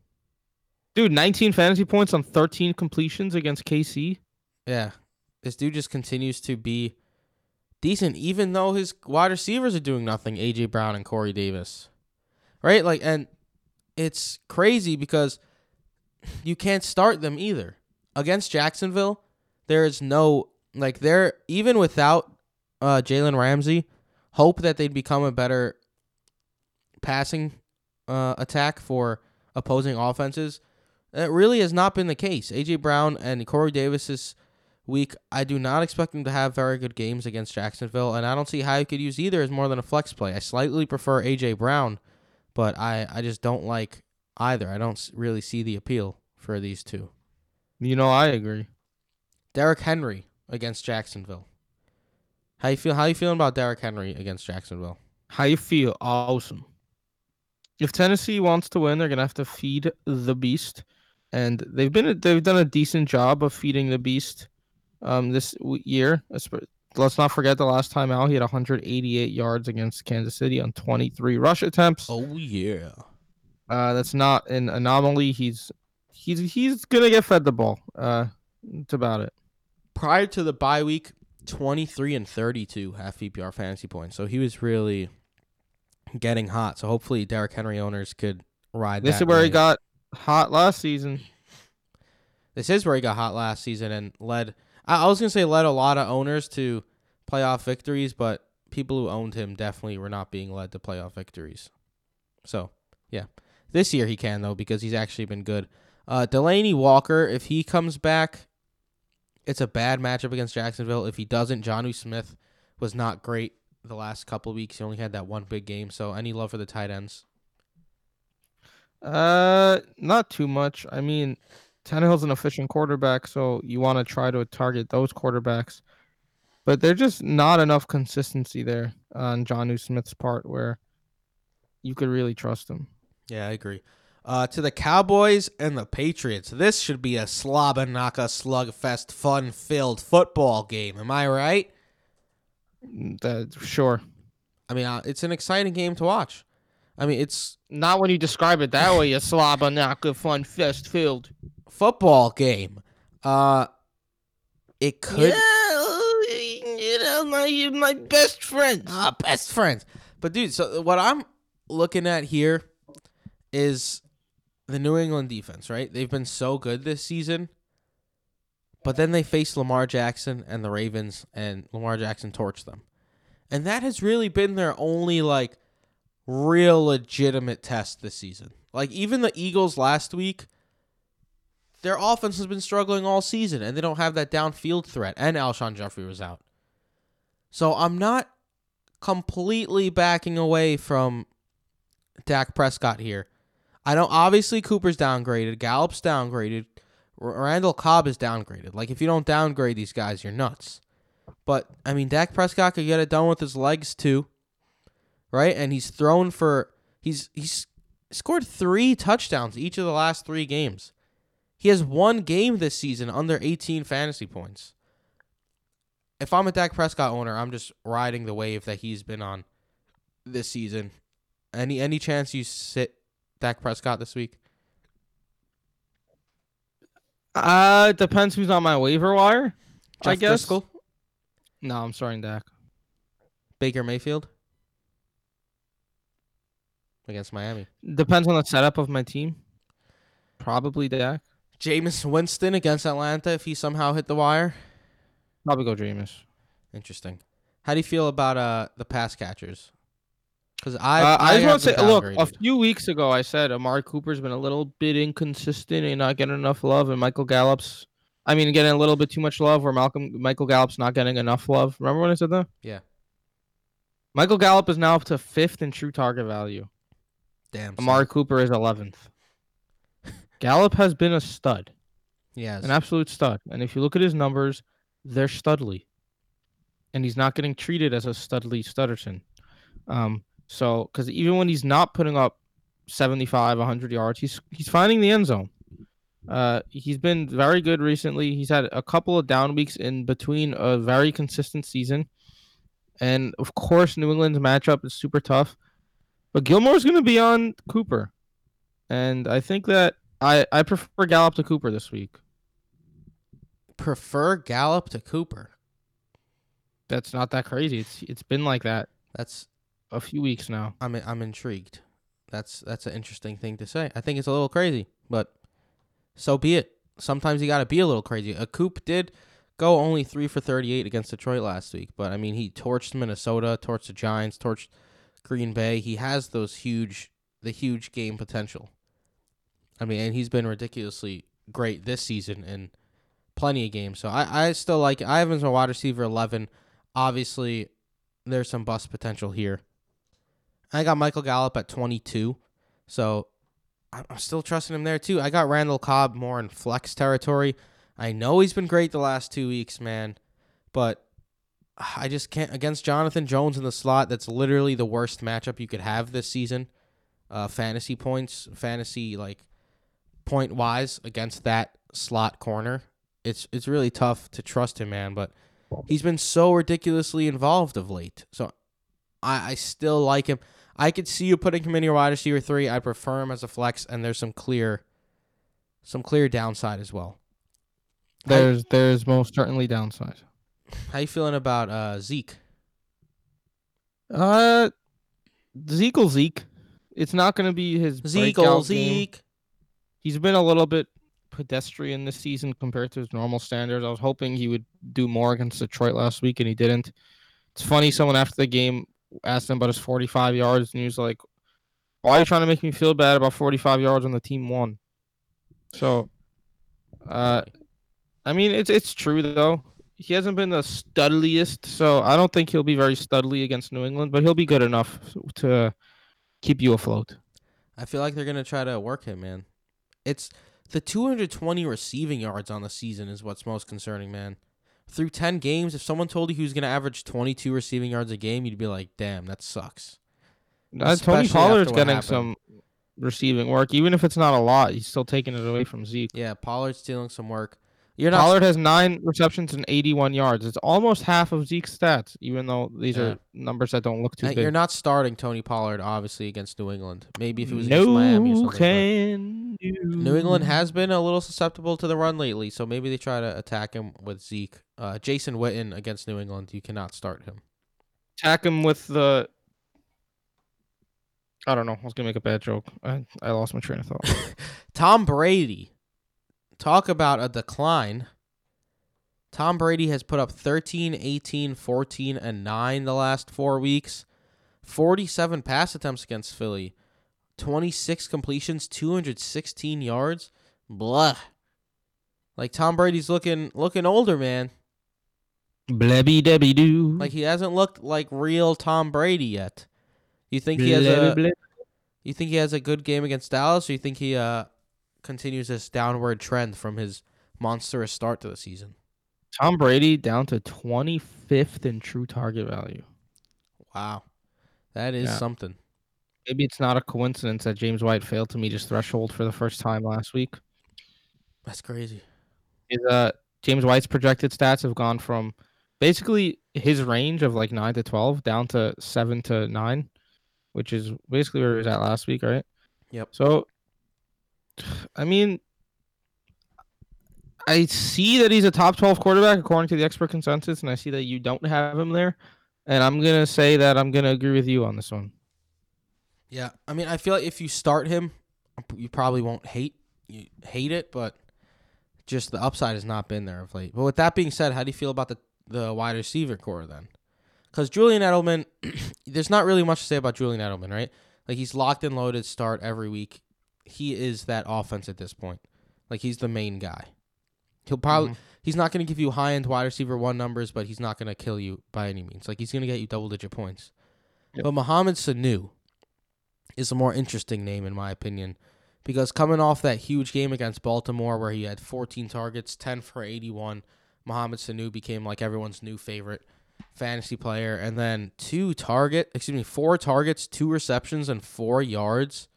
Dude, 19 fantasy points on 13 completions against KC. Yeah. This dude just continues to be decent, even though his wide receivers are doing nothing. AJ Brown and Corey Davis. Right? Like and it's crazy because you can't start them either. Against Jacksonville, there is no like they're even without uh Jalen Ramsey, hope that they'd become a better passing uh attack for opposing offenses. That really has not been the case. AJ Brown and Corey Davis's week, I do not expect them to have very good games against Jacksonville, and I don't see how you could use either as more than a flex play. I slightly prefer AJ Brown, but I, I just don't like either. I don't really see the appeal for these two. You know, I agree. Derrick Henry against Jacksonville. How you feel? How you feeling about Derrick Henry against Jacksonville? How you feel? Awesome. If Tennessee wants to win, they're gonna have to feed the beast, and they've been they've done a decent job of feeding the beast um, this year. Let's not forget the last time out, he had 188 yards against Kansas City on 23 rush attempts. Oh yeah. Uh, that's not an anomaly. He's he's he's gonna get fed the ball. Uh, it's about it. prior to the bye week, 23 and 32 half PPR fantasy points. So he was really getting hot. So hopefully Derrick Henry owners could ride This is where he got hot last season. This is where he got hot last season and led I, I was to say led a lot of owners to playoff victories, but people who owned him definitely were not being led to playoff victories. So, yeah. This year he can though because he's actually been good. Uh Delanie Walker, if he comes back, it's a bad matchup against Jacksonville. If he doesn't, Jonnu Smith was not great the last couple weeks. He only had that one big game. So any love for the tight ends? Uh, not too much. I mean, Tannehill's an efficient quarterback, so you want to try to target those quarterbacks. but there's just not enough consistency there on John Smith's part where you could really trust him. Yeah, I agree. Uh, to the Cowboys and the Patriots, this should be a slobberknocker slugfest, fun-filled football game. Am I right? That sure. I mean, uh, it's an exciting game to watch. I mean, it's Not when you describe it that way, you slobber knocker fun fest filled. Football game. Uh, it could Yeah, you know my my best friends. ah best friends. But dude, so what I'm looking at here is the New England defense. Right, they've been so good this season. But then they faced Lamar Jackson and the Ravens, and Lamar Jackson torched them. And that has really been their only like real legitimate test this season. Like even the Eagles last week, their offense has been struggling all season, and they don't have that downfield threat. And Alshon Jeffery was out, so I'm not completely backing away from Dak Prescott here. I know obviously Cooper's downgraded, Gallup's downgraded, Randall Cobb is downgraded. Like if you don't downgrade these guys, you're nuts. But I mean, Dak Prescott could get it done with his legs too, right? And he's thrown for he's he's scored three touchdowns each of the last three games. He has one game this season under 18 fantasy points. If I'm a Dak Prescott owner, I'm just riding the wave that he's been on this season. Any any chance you sit Dak Prescott this week? Uh, it depends who's on my waiver wire. I Jeff guess. Driskel? No, I'm starting Dak. Baker Mayfield against Miami. Depends on the setup of my team. Probably Dak. Jameis Winston against Atlanta if he somehow hit the wire. Probably go Jameis. Interesting. How do you feel about uh the pass catchers? Because I Uh, I just want to say, look, a few weeks ago I said Amari Cooper's been a little bit inconsistent and not getting enough love, and Michael Gallup's, I mean, getting a little bit too much love, where Malcolm Michael Gallup's not getting enough love. Remember when I said that? Yeah. Michael Gallup is now up to fifth in true target value. Damn. son. Amari Cooper is eleventh. Gallup has been a stud, Yes. an absolute stud, and if you look at his numbers, they're studly, and he's not getting treated as a studly Stutterson. Um, so because even when he's not putting up 75, 100 yards, he's he's finding the end zone. Uh, he's been very good recently. He's had a couple of down weeks in between a very consistent season, and of course, New England's matchup is super tough. But Gilmore's going to be on Cooper, and I think that I I prefer Gallup to Cooper this week. prefer Gallup to Cooper. That's not that crazy. It's it's been like that That's a few weeks now. I'm I'm intrigued. That's that's an interesting thing to say. I think it's a little crazy, but so be it. Sometimes you got to be a little crazy. A Coop did go only three for 38 against Detroit last week, but I mean he torched Minnesota, torched the Giants, torched Green Bay. He has those huge the huge game potential. I mean, and he's been ridiculously great this season in plenty of games. So I, I still like. I have him as a wide receiver 11. Obviously, there's some bust potential here. I got Michael Gallup at 22. So I'm I'm still trusting him there too. I got Randall Cobb more in flex territory. I know he's been great the last two weeks, man, but I just can't against Jonathan Jones in the slot. That's literally the worst matchup you could have this season. Uh, fantasy points, fantasy like point wise against that slot corner. It's it's really tough to trust him, man. But he's been so ridiculously involved of late. So I, I still like him. I could see you putting him in your wide receiver three. I prefer him as a flex, and there's some clear, some clear downside as well. There's there's most certainly downside. How you feeling about uh, Zeke? Uh, Zeke Zeke. It's not going to be his Zeke. Zeke. He's been a little bit pedestrian this season compared to his normal standards. I was hoping he would do more against Detroit last week, and he didn't. It's funny. Someone after the game asked him about his 45 yards, and he was like, "Why are you trying to make me feel bad about 45 yards when the team won?" So, uh, I mean, it's it's true though. He hasn't been the studliest, so I don't think he'll be very studly against New England, but he'll be good enough to keep you afloat. I feel like they're gonna try to work him, man. It's the 220 receiving yards on the season is what's most concerning, man. through 10 games, if someone told you he was going to average 22 receiving yards a game, you'd be like, damn, that sucks. Uh, Tony Pollard's getting happened. some receiving work, even if it's not a lot. He's still taking it away from Zeke. Yeah, Pollard's stealing some work. You're not. Pollard has nine receptions and 81 yards. It's almost half of Zeke's stats, even though these Yeah. are numbers that don't look too uh, big. you're not starting Tony Pollard, obviously, against New England. Maybe if it was against Miami or something. can New England has been a little susceptible to the run lately, so maybe they try to attack him with Zeke. Uh, Jason Witten against New England, you cannot start him. attack him with the. I don't know. I was gonna make a bad joke. I, I lost my train of thought. [laughs] Tom Brady, talk about a decline. Tom Brady has put up 13, 18, 14, and 9 the last four weeks. 47 pass attempts against Philly. 26 completions, 216 yards. Blah. Like Tom Brady's looking looking older, man. Blebby debby doo. Like he hasn't looked like real Tom Brady yet. You think he has Blebby a you think he has a good game against Dallas, or you think he uh continues this downward trend from his monstrous start to the season? Tom Brady down to 25th in true target value. Wow, that is Yeah. something. Maybe it's not a coincidence that James White failed to meet his threshold for the first time last week. That's crazy. His, uh, James White's projected stats have gone from basically his range of like 9 to 12 down to 7 to 9, which is basically where he was at last week, right? Yep. So, I mean, I see that he's a top 12 quarterback according to the expert consensus, and I see that you don't have him there. And I'm going to say that I'm going to agree with you on this one. Yeah, I mean, I feel like if you start him, you probably won't hate you hate it, but just the upside has not been there of late. But with that being said, how do you feel about the the wide receiver core then? Because Julian Edelman, [clears throat] there's not really much to say about Julian Edelman, right? Like he's locked and loaded, start every week. He is that offense at this point. Like he's the main guy. He'll probably Mhm. he's not going to give you high end wide receiver one numbers, but he's not going to kill you by any means. Like he's going to get you double digit points. Yep. But Mohamed Sanu is a more interesting name in my opinion because coming off that huge game against Baltimore where he had 14 targets, 10 for 81, Mohamed Sanu became like everyone's new favorite fantasy player and then two target, excuse me, four targets, two receptions and 4 yards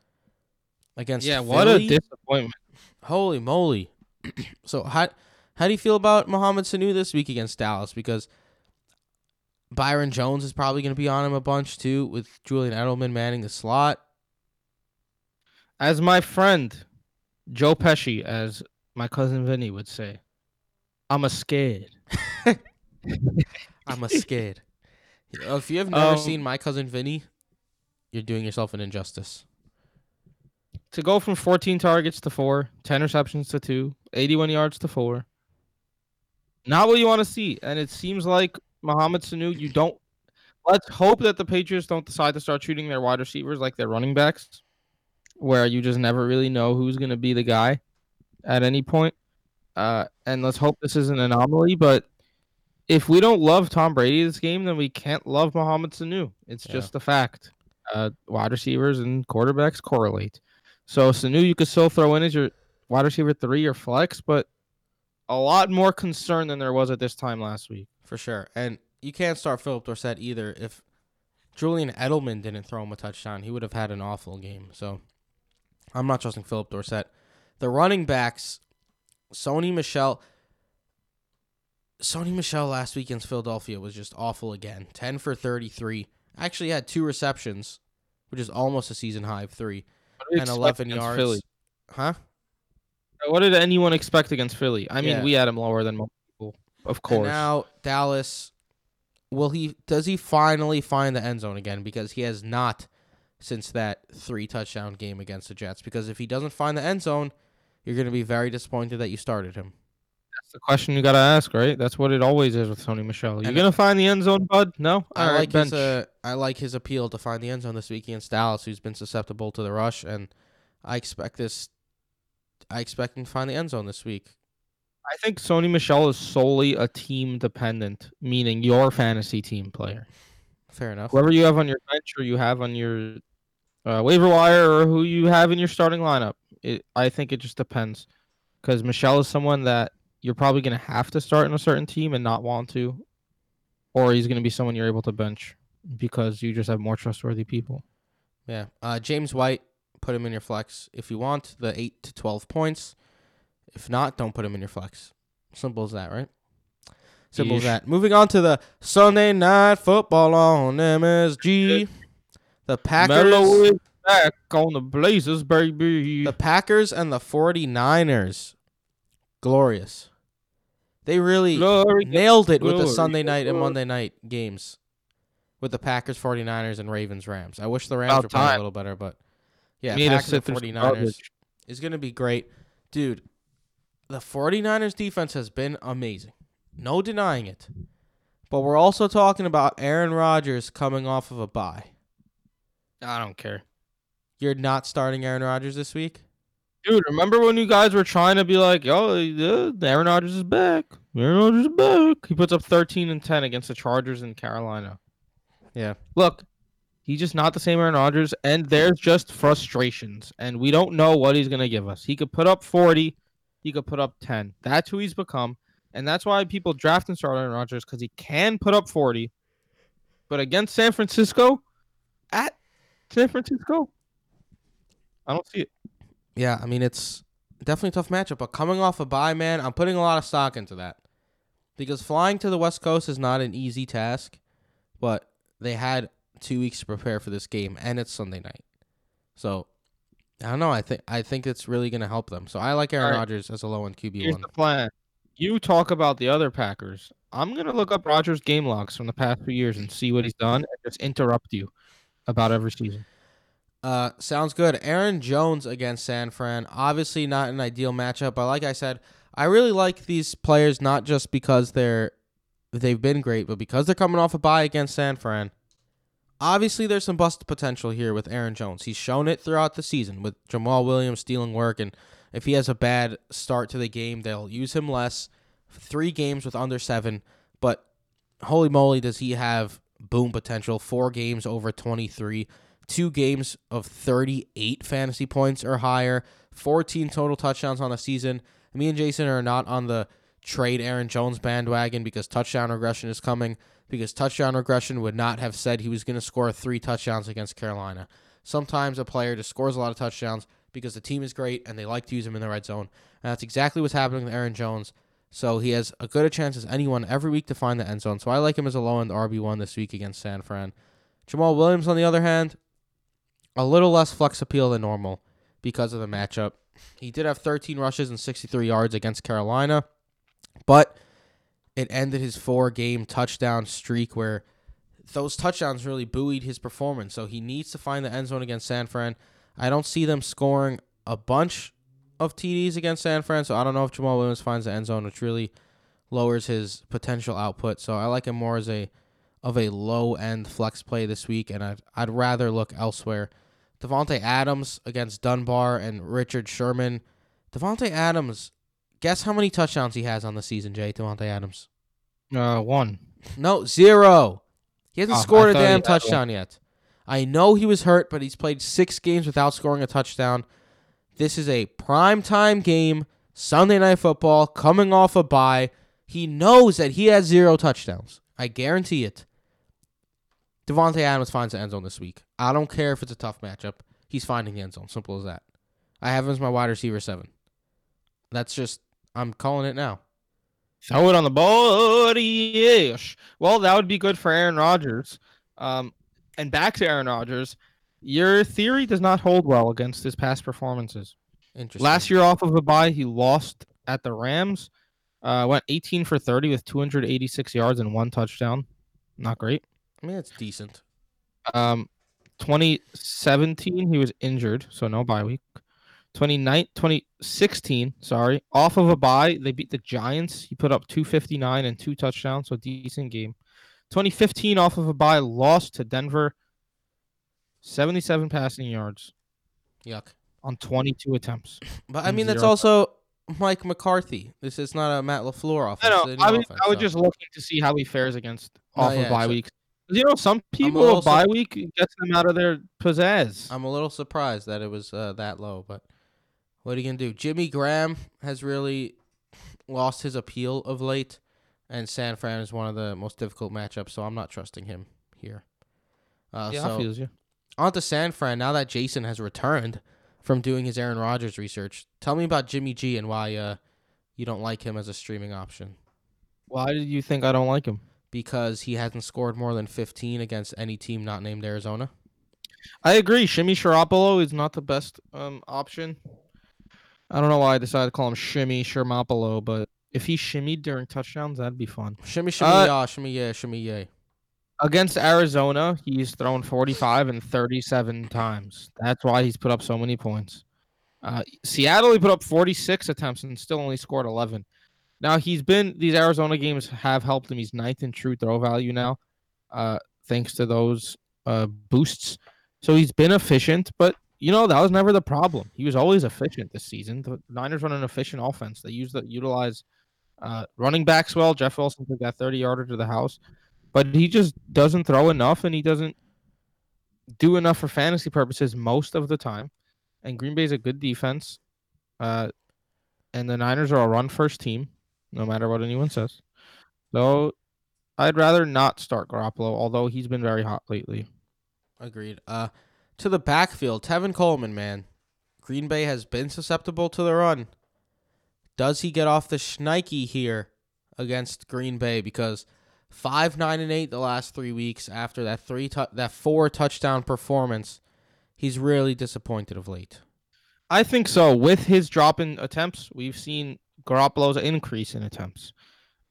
against Yeah, what a disappointment. Holy moly. [clears throat] so how how do you feel about Mohamed Sanu this week against Dallas? Because Byron Jones is probably going to be on him a bunch too, with Julian Edelman manning the slot. As my friend Joe Pesci, as my cousin Vinny would say, I'm a scared. [laughs] I'm a scared. if you have never Um, seen my cousin Vinny, you're doing yourself an injustice. To go from 14 targets to 4, 10 receptions to 2, 81 yards to 4. Not what you want to see. And it seems like Mohamed Sanu, you don't. Let's hope that the Patriots don't decide to start shooting their wide receivers like their running backs, where you just never really know who's going to be the guy at any point. Uh, and let's hope this is an anomaly. But if we don't love Tom Brady this game, then we can't love Mohamed Sanu. It's Yeah. just a fact. Uh, wide receivers and quarterbacks correlate. So Sanu, you could still throw in as your wide receiver three or flex, but a lot more concern than there was at this time last week. For sure. And you can't start Phillip Dorsett either. If Julian Edelman didn't throw him a touchdown, he would have had an awful game. So I'm not trusting Phillip Dorsett. The running backs, Sony Michel. Sony Michel last week against Philadelphia was just awful again. 10 for 33. Actually had two receptions, which is almost a season high of three, and 11 yards. Philly? Huh? Uh, what did anyone expect against Philly? I mean, Yeah. we had him lower than most people, of And course. now Dallas, will he? Does he finally find the end zone again? Because he has not since that three touchdown game against the Jets. Because if he doesn't find the end zone, you're going to be very disappointed that you started him. That's the question you got to ask, right? That's what it always is with Tony Michel. You And- gonna find the end zone, bud? No. I All like his uh, I like his appeal to find the end zone this week against Dallas, who's been susceptible to the rush, and I expect this. I expect him to find the end zone this week. I think Sony Michel is solely a team dependent, meaning your fantasy team player. Fair enough. Whoever you have on your bench or you have on your uh, waiver wire or who you have in your starting lineup. It, I think it just depends. Because Michel is someone that you're probably going to have to start in a certain team and not want to, or he's going to be someone you're able to bench because you just have more trustworthy people. Yeah. Uh, James White, put him in your flex if you want the eight to twelve points. If not, don't put him in your flex. Simple as that, right? Simple as that. Moving on to the Sunday night football on MSG. The Packers. Melo is back on the Blazers, baby. The Packers and the 49ers. Glorious. They really Glory. nailed it with the Sunday night and. Monday night games with the Packers, 49ers, and Ravens, Rams. I wish the Rams About were playing a time. little better, but yeah, Me to Packers and sit through some 49ers is going to be great. Dude, the 49ers defense has been amazing. No denying it. But we're also talking about Aaron Rodgers coming off of a bye. I don't care. You're not starting Aaron Rodgers this week? Dude, remember when you guys were trying to be like, yo, uh, Aaron Rodgers is back. Aaron Rodgers is back. He puts up 13 and 10 against the Chargers in Carolina. Yeah. Look, he's just not the same Aaron Rodgers, and there's just frustrations, and we don't know what he's going to give us. He could put up 40, he could put up 10. That's who he's become, and that's why people draft and start Aaron Rodgers because he can put up 40. But against San Francisco, at San Francisco, I don't see it. Yeah, I mean it's definitely a tough matchup, but coming off a bye, man, I'm putting a lot of stock into that. Because flying to the West Coast is not an easy task, but they had two weeks to prepare for this game, and it's Sunday night. So I don't know. I think I think it's really gonna help them. So I like Aaron Alright. Rodgers as a low end QB Here's one. the plan. You talk about the other Packers. I'm gonna look up Rodgers' game logs from the past few years and see what he's done, and just interrupt you about every season. Uh, sounds good. Aaron Jones against San Fran. Obviously not an ideal matchup, but like I said, I really like these players not just because they're they've been great, but because they're coming off a bye against San Fran. Obviously, there's some bust potential here with Aaron Jones. He's shown it throughout the season with Jamaal Williams stealing work, and if he has a bad start to the game, they'll use him less. Three games with under seven, but holy moly, does he have boom potential? Four games over 23 two games of 38 fantasy points or higher, 14 total touchdowns on the season. Me and Jason are not on the trade Aaron Jones bandwagon because touchdown regression is coming, because touchdown regression would not have said he was going to score three touchdowns against Carolina. Sometimes a player just scores a lot of touchdowns because the team is great and they like to use him in the red zone. And that's exactly what's happening with Aaron Jones. So he has a good a chance as anyone every week to find the end zone. So I like him as a low end RB1 this week against San Fran. Jamaal Williams, on the other hand, a little less flex appeal than normal because of the matchup. He did have 13 rushes and 63 yards against Carolina, but it ended his four game touchdown streak where those touchdowns really buoyed his performance. So he needs to find the end zone against San Fran. I don't see them scoring a bunch of TDs against San Fran, so I don't know if Jamaal Williams finds the end zone, which really lowers his potential output. So I like him more as a of a low end flex play this week, and I'd I'd rather look elsewhere. Davante Adams against Dunbar and Richard Sherman. Davante Adams, guess how many touchdowns he has on the season, Jay? Davante Adams. Uh, one. No, zero. He hasn't Oh, scored a damn one. touchdown yet. I know he was hurt, but he's played six games without scoring a touchdown. This is a prime time game, Sunday night football, coming off a bye. He knows that he has zero touchdowns. I guarantee it. Davante Adams finds the end zone this week. I don't care if it's a tough matchup. He's finding the end zone. Simple as that. I have him as my wide receiver seven. That's just I'm calling it now. Throw it on the board, yes. Well, that would be good for Aaron Rodgers. Um, and back to Aaron Rodgers, your theory does not hold well against his past performances. Interesting. Last year, off of a bye, he lost at the Rams. Uh, went 18 for 30 with 286 yards and one touchdown. Not great. I mean, it's decent. Um, 2017, he was injured, so no bye week. 29, 2016, sorry, off of a bye, they beat the Giants. He put up 259 and two touchdowns, so decent game. 2015, off of a bye, lost to Denver. 77 passing yards Yuck. on 22 attempts. [coughs] But I mean, that's also Mike McCarthy. This is not a Matt LaFleur I offense. know. It's I was, offense, I was so- just looking to see how he fares against Oh, off yeah, of bye so- weeks. You know, some people little a bye week gets them out of their pizzazz. I'm a little surprised that it was uh, that low, but what are you gonna do? Jimmy Graham has really lost his appeal of late, and San Fran is one of the most difficult matchups, so I'm not trusting him here. Uh, yeah, so I feel you. on to San Fran. Now that Jason has returned from doing his Aaron Rodgers research, tell me about Jimmy G and why uh, you don't like him as a streaming option. Why did you think I don't like him? Because he hasn't scored more than 15 against any team not named Arizona. I agree. Shimmy Sharopolo is not the best um option. I don't know why I decided to call him Shimmy Shermopolo, but if he shimmied during touchdowns, that'd be fun. Shimmy, shimmy, Uh, yah, shimmy, yeah, shimmy, yeah. Against Arizona, he's thrown 45 and 37 times. That's why he's put up so many points. Uh, Seattle, he put up 46 attempts and still only scored 11. Now, he's been, these Arizona games have helped him. He's ninth in true throw value now, uh, thanks to those uh, boosts. So he's been efficient, but, you know, that was never the problem. He was always efficient this season. The Niners run an efficient offense. They use the, utilize uh, running backs well. Jeff Wilson took that 30 yarder to the house but he just doesn't throw enough and he doesn't do enough for fantasy purposes most of the time. And Green Bay's a good defense. Uh, and the Niners are a run first team, no matter what anyone says. So I'd rather not start Garoppolo, although he's been very hot lately. Agreed. Uh, to the backfield, Tevin Coleman, man. Green Bay has been susceptible to the run. Does he get off the schnikey here against Green Bay? Because five, nine, and eight the last three weeks after that three tou- that four touchdown performance, he's really disappointed of late. I think so. With his drop in attempts, we've seen Garoppolo's increase in attempts.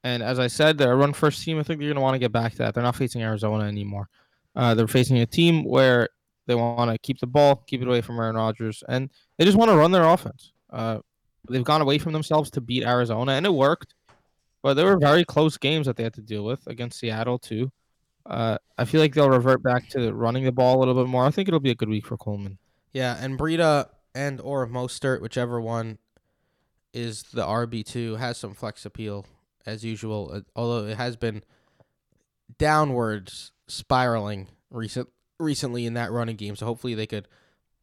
And as I said, they're a run first team. I think they're going to want to get back to that. They're not facing Arizona anymore. Uh, they're facing a team where they want to keep the ball, keep it away from Aaron Rodgers, and they just want to run their offense. Uh, they've gone away from themselves to beat Arizona, and it worked. But there were very close games that they had to deal with against Seattle too. Uh, I feel like they'll revert back to running the ball a little bit more. I think it'll be a good week for Coleman. Yeah, and Breida and or Mostert, whichever one is the RB two, has some flex appeal as usual. uh, Although it has been downwards spiraling recent recently in that running game, so hopefully they could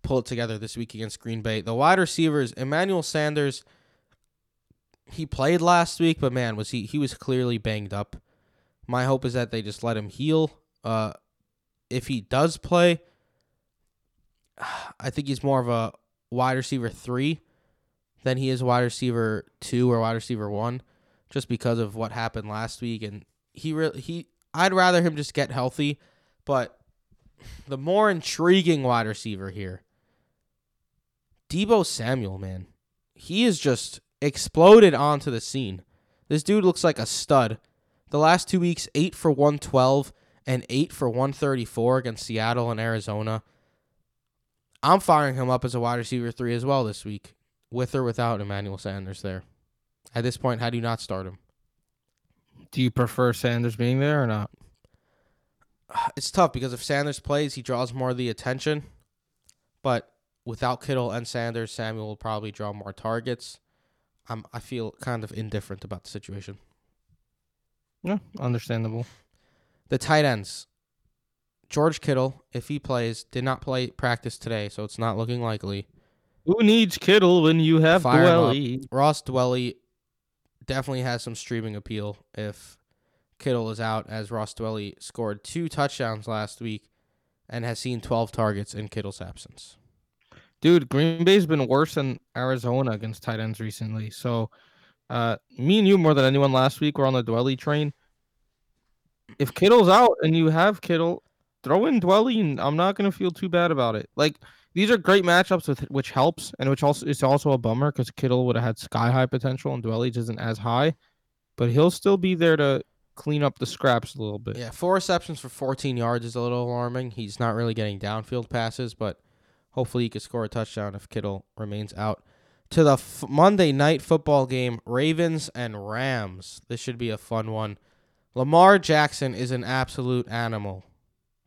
pull it together this week against Green Bay. The wide receivers, Emmanuel Sanders, he played last week, but man, was he he was clearly banged up. My hope is that they just let him heal. Uh, if he does play, [sighs] I think he's more of a wide receiver three than he is wide receiver two or wide receiver one, just because of what happened last week. And he really he I'd rather him just get healthy, but the more intriguing wide receiver here, Deebo Samuel, man, he is just exploded onto the scene. This dude looks like a stud. The last two weeks, eight for one twelve and eight for one thirty four against Seattle and Arizona. I'm firing him up as a wide receiver three as well this week, with or without Emmanuel Sanders there. At this point, how do you not start him? Do you prefer Sanders being there or not? [sighs] It's tough because if Sanders plays, he draws more of the attention. But without Kittle and Sanders, Samuel will probably draw more targets. I'm I feel kind of indifferent about the situation. Yeah, understandable. The tight ends. George Kittle, if he plays, did not play practice today, so it's not looking likely. Who needs Kittle when you have Fire. Dwelley? Ross Dwelley definitely has some streaming appeal if Kittle is out, as Ross Dwelley scored two touchdowns last week and has seen 12 targets in Kittle's absence. Dude, Green Bay's been worse than Arizona against tight ends recently. So, uh, me and you more than anyone last week were on the Dwelley train. If Kittle's out and you have Kittle, throw in Dwelley, and I'm not gonna feel too bad about it. Like these are great matchups with which helps, and which also it's also a bummer because Kittle would have had sky high potential and Dwelley isn't as high, but he'll still be there to clean up the scraps a little bit. Yeah, four receptions for 14 yards is a little alarming. He's not really getting downfield passes, but hopefully he could score a touchdown if Kittle remains out. To the f- Monday night football game, Ravens and Rams. This should be a fun one. Lamar Jackson is an absolute animal.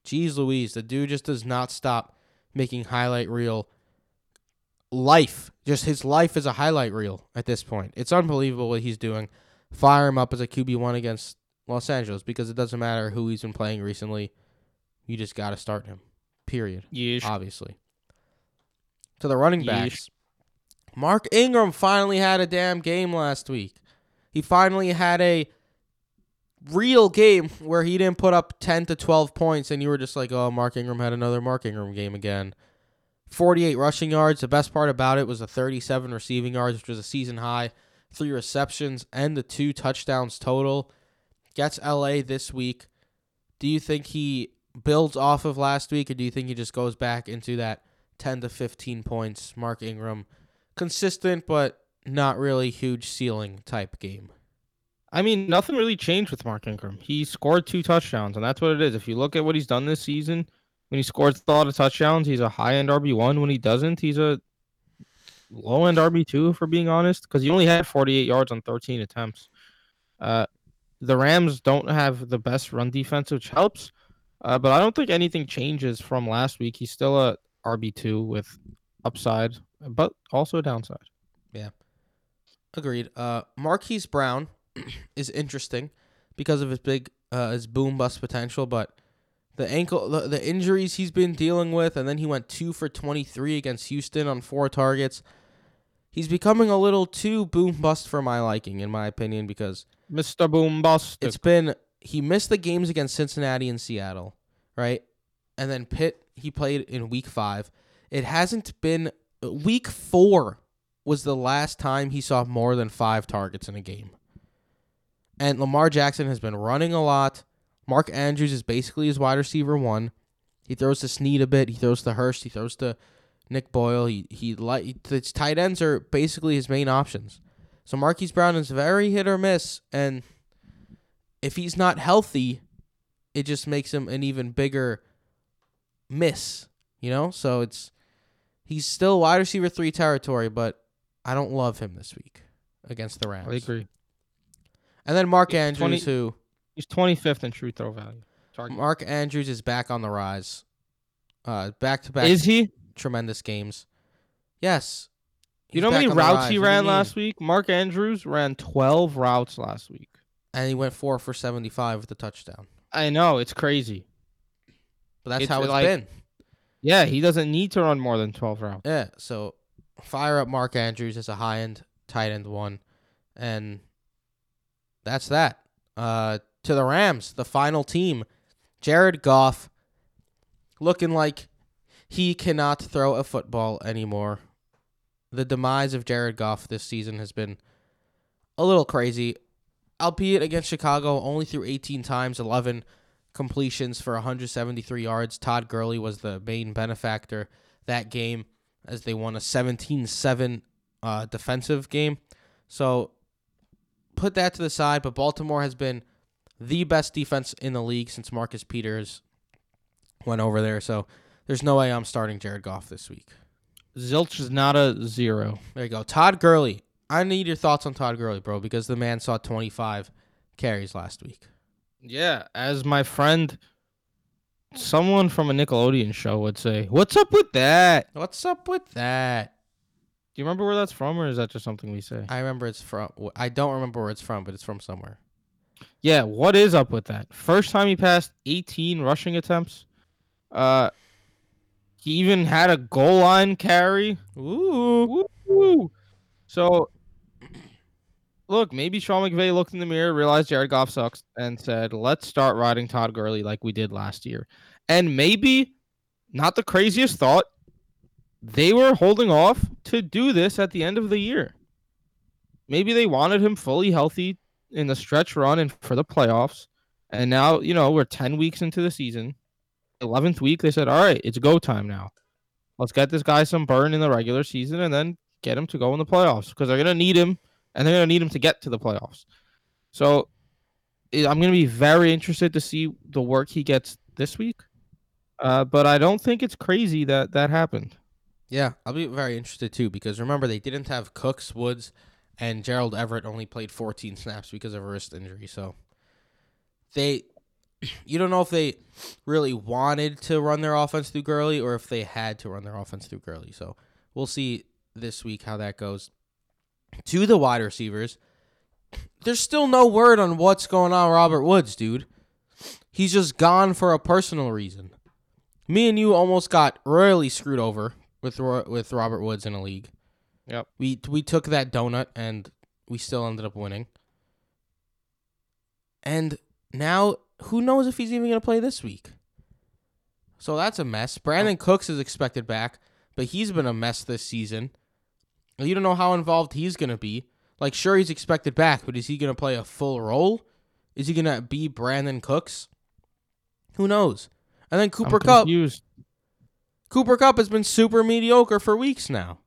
Jeez Louise, the dude just does not stop making highlight reel life. Just his life is a highlight reel at this point. It's unbelievable what he's doing. Fire him up as a QB1 against Los Angeles because it doesn't matter who he's been playing recently. You just got to start him. Period. Yeesh. Obviously. To the running Yeesh. backs. Mark Ingram finally had a damn game last week. He finally had a real game where he didn't put up 10 to 12 points and you were just like, "Oh, Mark Ingram had another Mark Ingram game again." 48 rushing yards. The best part about it was the 37 receiving yards, which was a season high, three receptions and the two touchdowns total. Gets LA this week. Do you think he builds off of last week or do you think he just goes back into that 10 to 15 points Mark Ingram consistent but not really huge ceiling type game? I mean, nothing really changed with Mark Ingram. He scored two touchdowns, and that's what it is. If you look at what he's done this season, when he scores a lot of touchdowns, he's a high end RB one. When he doesn't, he's a low end RB two. For being honest, because he only had 48 yards on 13 attempts. Uh, the Rams don't have the best run defense, which helps. Uh, but I don't think anything changes from last week. He's still a RB two with upside, but also downside. Yeah. Agreed. Uh, Marquise Brown [clears throat] is interesting because of his big uh, his boom bust potential, but the ankle the, the injuries he's been dealing with, and then he went two for twenty three against Houston on four targets. He's becoming a little too boom bust for my liking, in my opinion, because Mr. Boom Bust. it's been he missed the games against Cincinnati and Seattle, right? And then Pitt he played in week 5. It hasn't been week 4 was the last time he saw more than 5 targets in a game. And Lamar Jackson has been running a lot. Mark Andrews is basically his wide receiver 1. He throws to Snead a bit, he throws to Hurst, he throws to Nick Boyle. He he like his tight ends are basically his main options. So Marquise Brown is very hit or miss and if he's not healthy, it just makes him an even bigger miss, you know? So it's he's still wide receiver 3 territory, but I don't love him this week against the Rams. I agree. And then Mark He's Andrews 20 who He's 25th in true throw value. Target. Mark Andrews is back on the rise. Uh back to back Is he? tremendous games. Yes. You know how many back on the routes he ran last week? Mark Andrews ran 12 routes last week. And he went 4 for 75 with a touchdown. I know, it's crazy. But that's It's how it's like- been. Yeah, he doesn't need to run more than 12 routes. Yeah, so fire up Mark Andrews as a high end tight end one, and that's that. Uh, to the Rams, the final team, Jared Goff, looking like he cannot throw a football anymore. The demise of Jared Goff this season has been a little crazy, albeit against Chicago, only threw 18 times, 11 completions for 173 yards. Todd Gurley was the main benefactor that game as they won a 17-7 uh, defensive game. So put that to the side, but Baltimore has been the best defense in the league since Marcus Peters went over there. So there's no way I'm starting Jared Goff this week. Zilch is not a zero. There you go. Todd Gurley. I need your thoughts on Todd Gurley, bro, because the man saw 25 carries last week. Yeah, as my friend, someone from a Nickelodeon show would say, "What's up with that?" What's up with that? Do you remember where that's from, or is that just something we say? I remember it's from. I don't remember where it's from, but it's from somewhere. Yeah, what is up with that? First time he passed 18 rushing attempts. Uh, he even had a goal line carry. Ooh. Woo! So, look, maybe Sean McVay looked in the mirror, realized Jared Goff sucks, and said, "Let's start riding Todd Gurley like we did last year." And maybe, not the craziest thought, they were holding off to do this at the end of the year. Maybe they wanted him fully healthy in the stretch run and for the playoffs. And now, you know, we're 10 weeks into the season. 11th week, they said, all right, it's go time now. Let's get this guy some burn in the regular season and then get him to go in the playoffs because they're going to need him and they're going to need him to get to the playoffs. So eh, I'm going to be very interested to see the work he gets this week. Uh, but I don't think it's crazy that that happened. Yeah, I'll be very interested too because remember they didn't have Cooks, Woods, and Gerald Everett only played 14 snaps because of a wrist injury. So they, [clears throat] you don't know if they really wanted to run their offense through Gurley or if they had to run their offense through Gurley. So we'll see this week how that goes. To the wide receivers, there's still no word on what's going on Robert Woods, dude. He's just gone for a personal reason. Me and you almost got royally screwed over with Ro- with Robert Woods in a league. Yep. We we took that donut and we still ended up winning. And now, who knows if he's even going to play this week? So that's a mess. Brandin Cooks is expected back, but he's been a mess this season. You don't know how involved he's going to be. Like, sure, he's expected back, but is he going to play a full role? Is he going to be Brandin Cooks? Who knows? And then Cooper Kupp. confused. Cooper Kupp has been super mediocre for weeks now.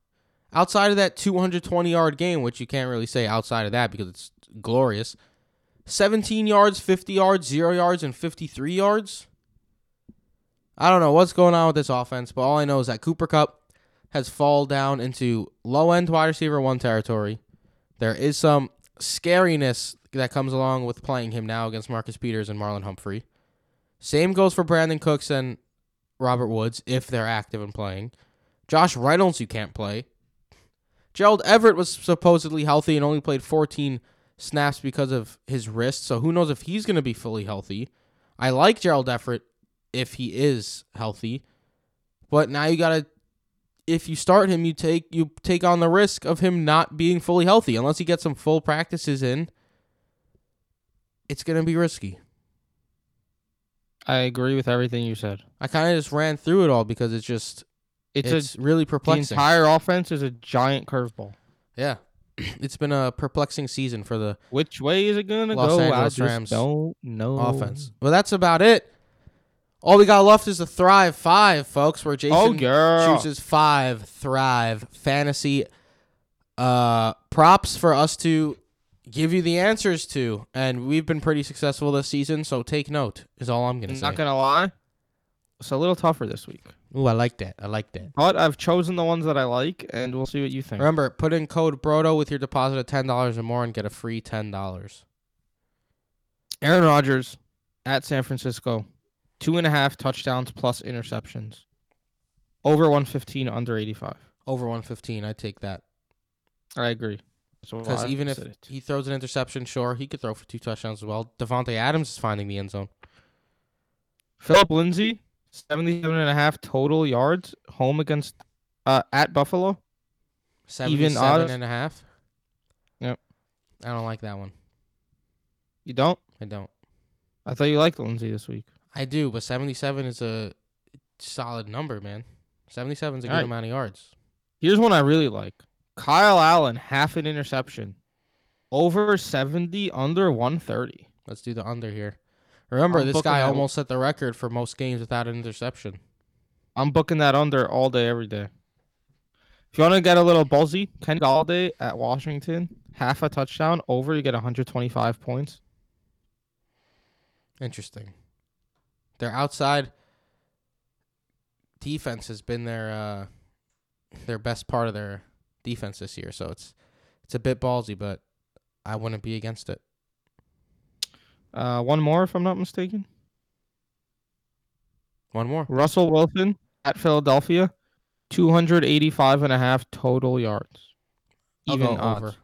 Outside of that 220 yard game, which you can't really say outside of that because it's glorious. 17 yards, 50 yards, 0 yards, and 53 yards. I don't know what's going on with this offense, but all I know is that Cooper Kupp has fallen down into low end wide receiver one territory. There is some scariness that comes along with playing him now against Marcus Peters and Marlon Humphrey. Same goes for Brandin Cooks and Robert Woods if they're active and playing. Josh Reynolds, you can't play. Gerald Everett was supposedly healthy and only played 14 snaps because of his wrist, so who knows if he's going to be fully healthy. I like Gerald Everett if he is healthy, but now you got to if you start him, you take you take on the risk of him not being fully healthy unless he gets some full practices in. It's going to be risky. I agree with everything you said. I kind of just ran through it all because it's just It's, it's, a really the perplexing. entire offense is a giant curveball. yeah, [clears throat] it's been a perplexing season for the Which way is it gonna Los go? I Angeles just Rams don't know. offense. Well, that's about it. All we got left is the Thrive Five, folks, where Jason Oh girl. chooses five Thrive fantasy uh, props for us to give you the answers to, and we've been pretty successful this season. So take note. Is all I'm gonna say. not gonna lie. It's a little tougher this week, Ooh, I like that. I like that. but I've chosen the ones that I like, and we'll see what you think. Remember, put in code Broto with your deposit of ten dollars or more and get a free ten dollars. Aaron Rodgers at San Francisco, two and a half touchdowns plus interceptions, over 115, under 85. Over one fifteen, I take that. I agree. So Because even if it. he throws an interception, sure, he could throw for two touchdowns as well. Davante Adams is finding the end zone. Phillip Lindsay, 77 and a half total yards, home against uh, at Buffalo. 77 odds? and a half. Yep. I don't like that one. You don't? I don't. I thought you liked Lindsay this week. I do, but 77 is a solid number, man. 77 is a good Alright. amount of yards. Here's one I really like. Kyle Allen, half an interception. Over 70, under 130. Let's do the under here. Remember, I'm this guy that- almost set the record for most games without an interception. I'm booking that under all day, every day. If you want to get a little buzzy, Kenny Golladay at Washington, half a touchdown, over, you get 125 points. Interesting. Their outside defense has been their uh, their best part of their defense this year, so it's it's a bit ballsy, but I wouldn't be against it. Uh, one more, if I'm not mistaken. One more. Russell Wilson at Philadelphia, 285 and a half total yards. I'll Even go odds. over.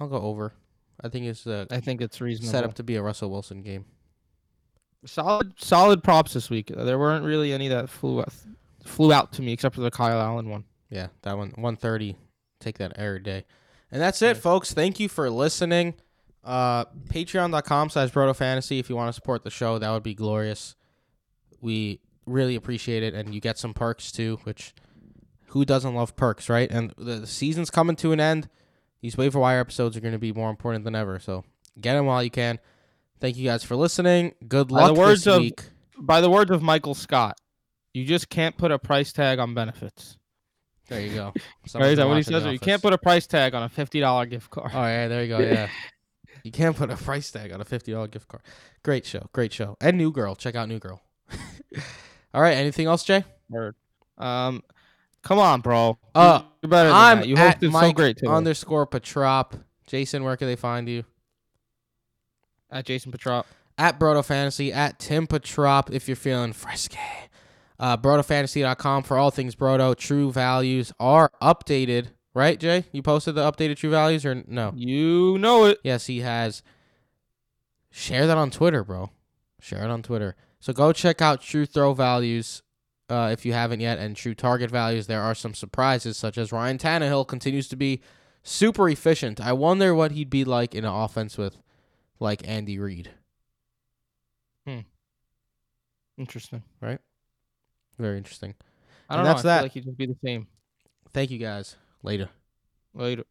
I'll go over. I think it's uh, I think it's reasonable. set up to be a Russell Wilson game. solid, solid props this week. There weren't really any that flew out, flew out to me except for the Kyle Allen one. Yeah, that one 130. Take that every day. And that's it, folks. Thank you for listening. Uh patreon.com slash Broto Fantasy. If you want to support the show, that would be glorious. We really appreciate it. And you get some perks too, which who doesn't love perks, right? And the, the season's coming to an end. These waiver wire episodes are going to be more important than ever. So get them while you can. Thank you guys for listening. Good By the luck words this of- week. By the words of Michael Scott, you just can't put a price tag on benefits. There you go. [laughs] Right? Is that what he says? You can't put a price tag on a fifty dollar gift card. Oh yeah, there you go. Yeah, [laughs] you can't put a price tag on a fifty dollar gift card. Great show, great show, and New Girl. Check out New Girl. [laughs] All right, anything else, Jay? Word. Um, come on, bro. Uh, You're better than I'm that. You at hosted so Mike great too. underscore Patrop. Jason, where can they find you? at Jason Petrop. At Broto Fantasy. At Tim Patrop. If you're feeling frisky. Uh, BrotoFantasy.com for all things Broto. True values are updated. Right, Jay? You posted the updated true values or no? You know it. Yes, he has. Share that on Twitter, bro. Share it on Twitter. So go check out True Throw Values uh, if you haven't yet, and True Target Values. There are some surprises, such as Ryan Tannehill continues to be super efficient. I wonder what he'd be like in an offense with like Andy Reid. Hmm. Interesting. Very interesting. I don't know. that's I that. like he'd just be the same Thank you guys. Later. later.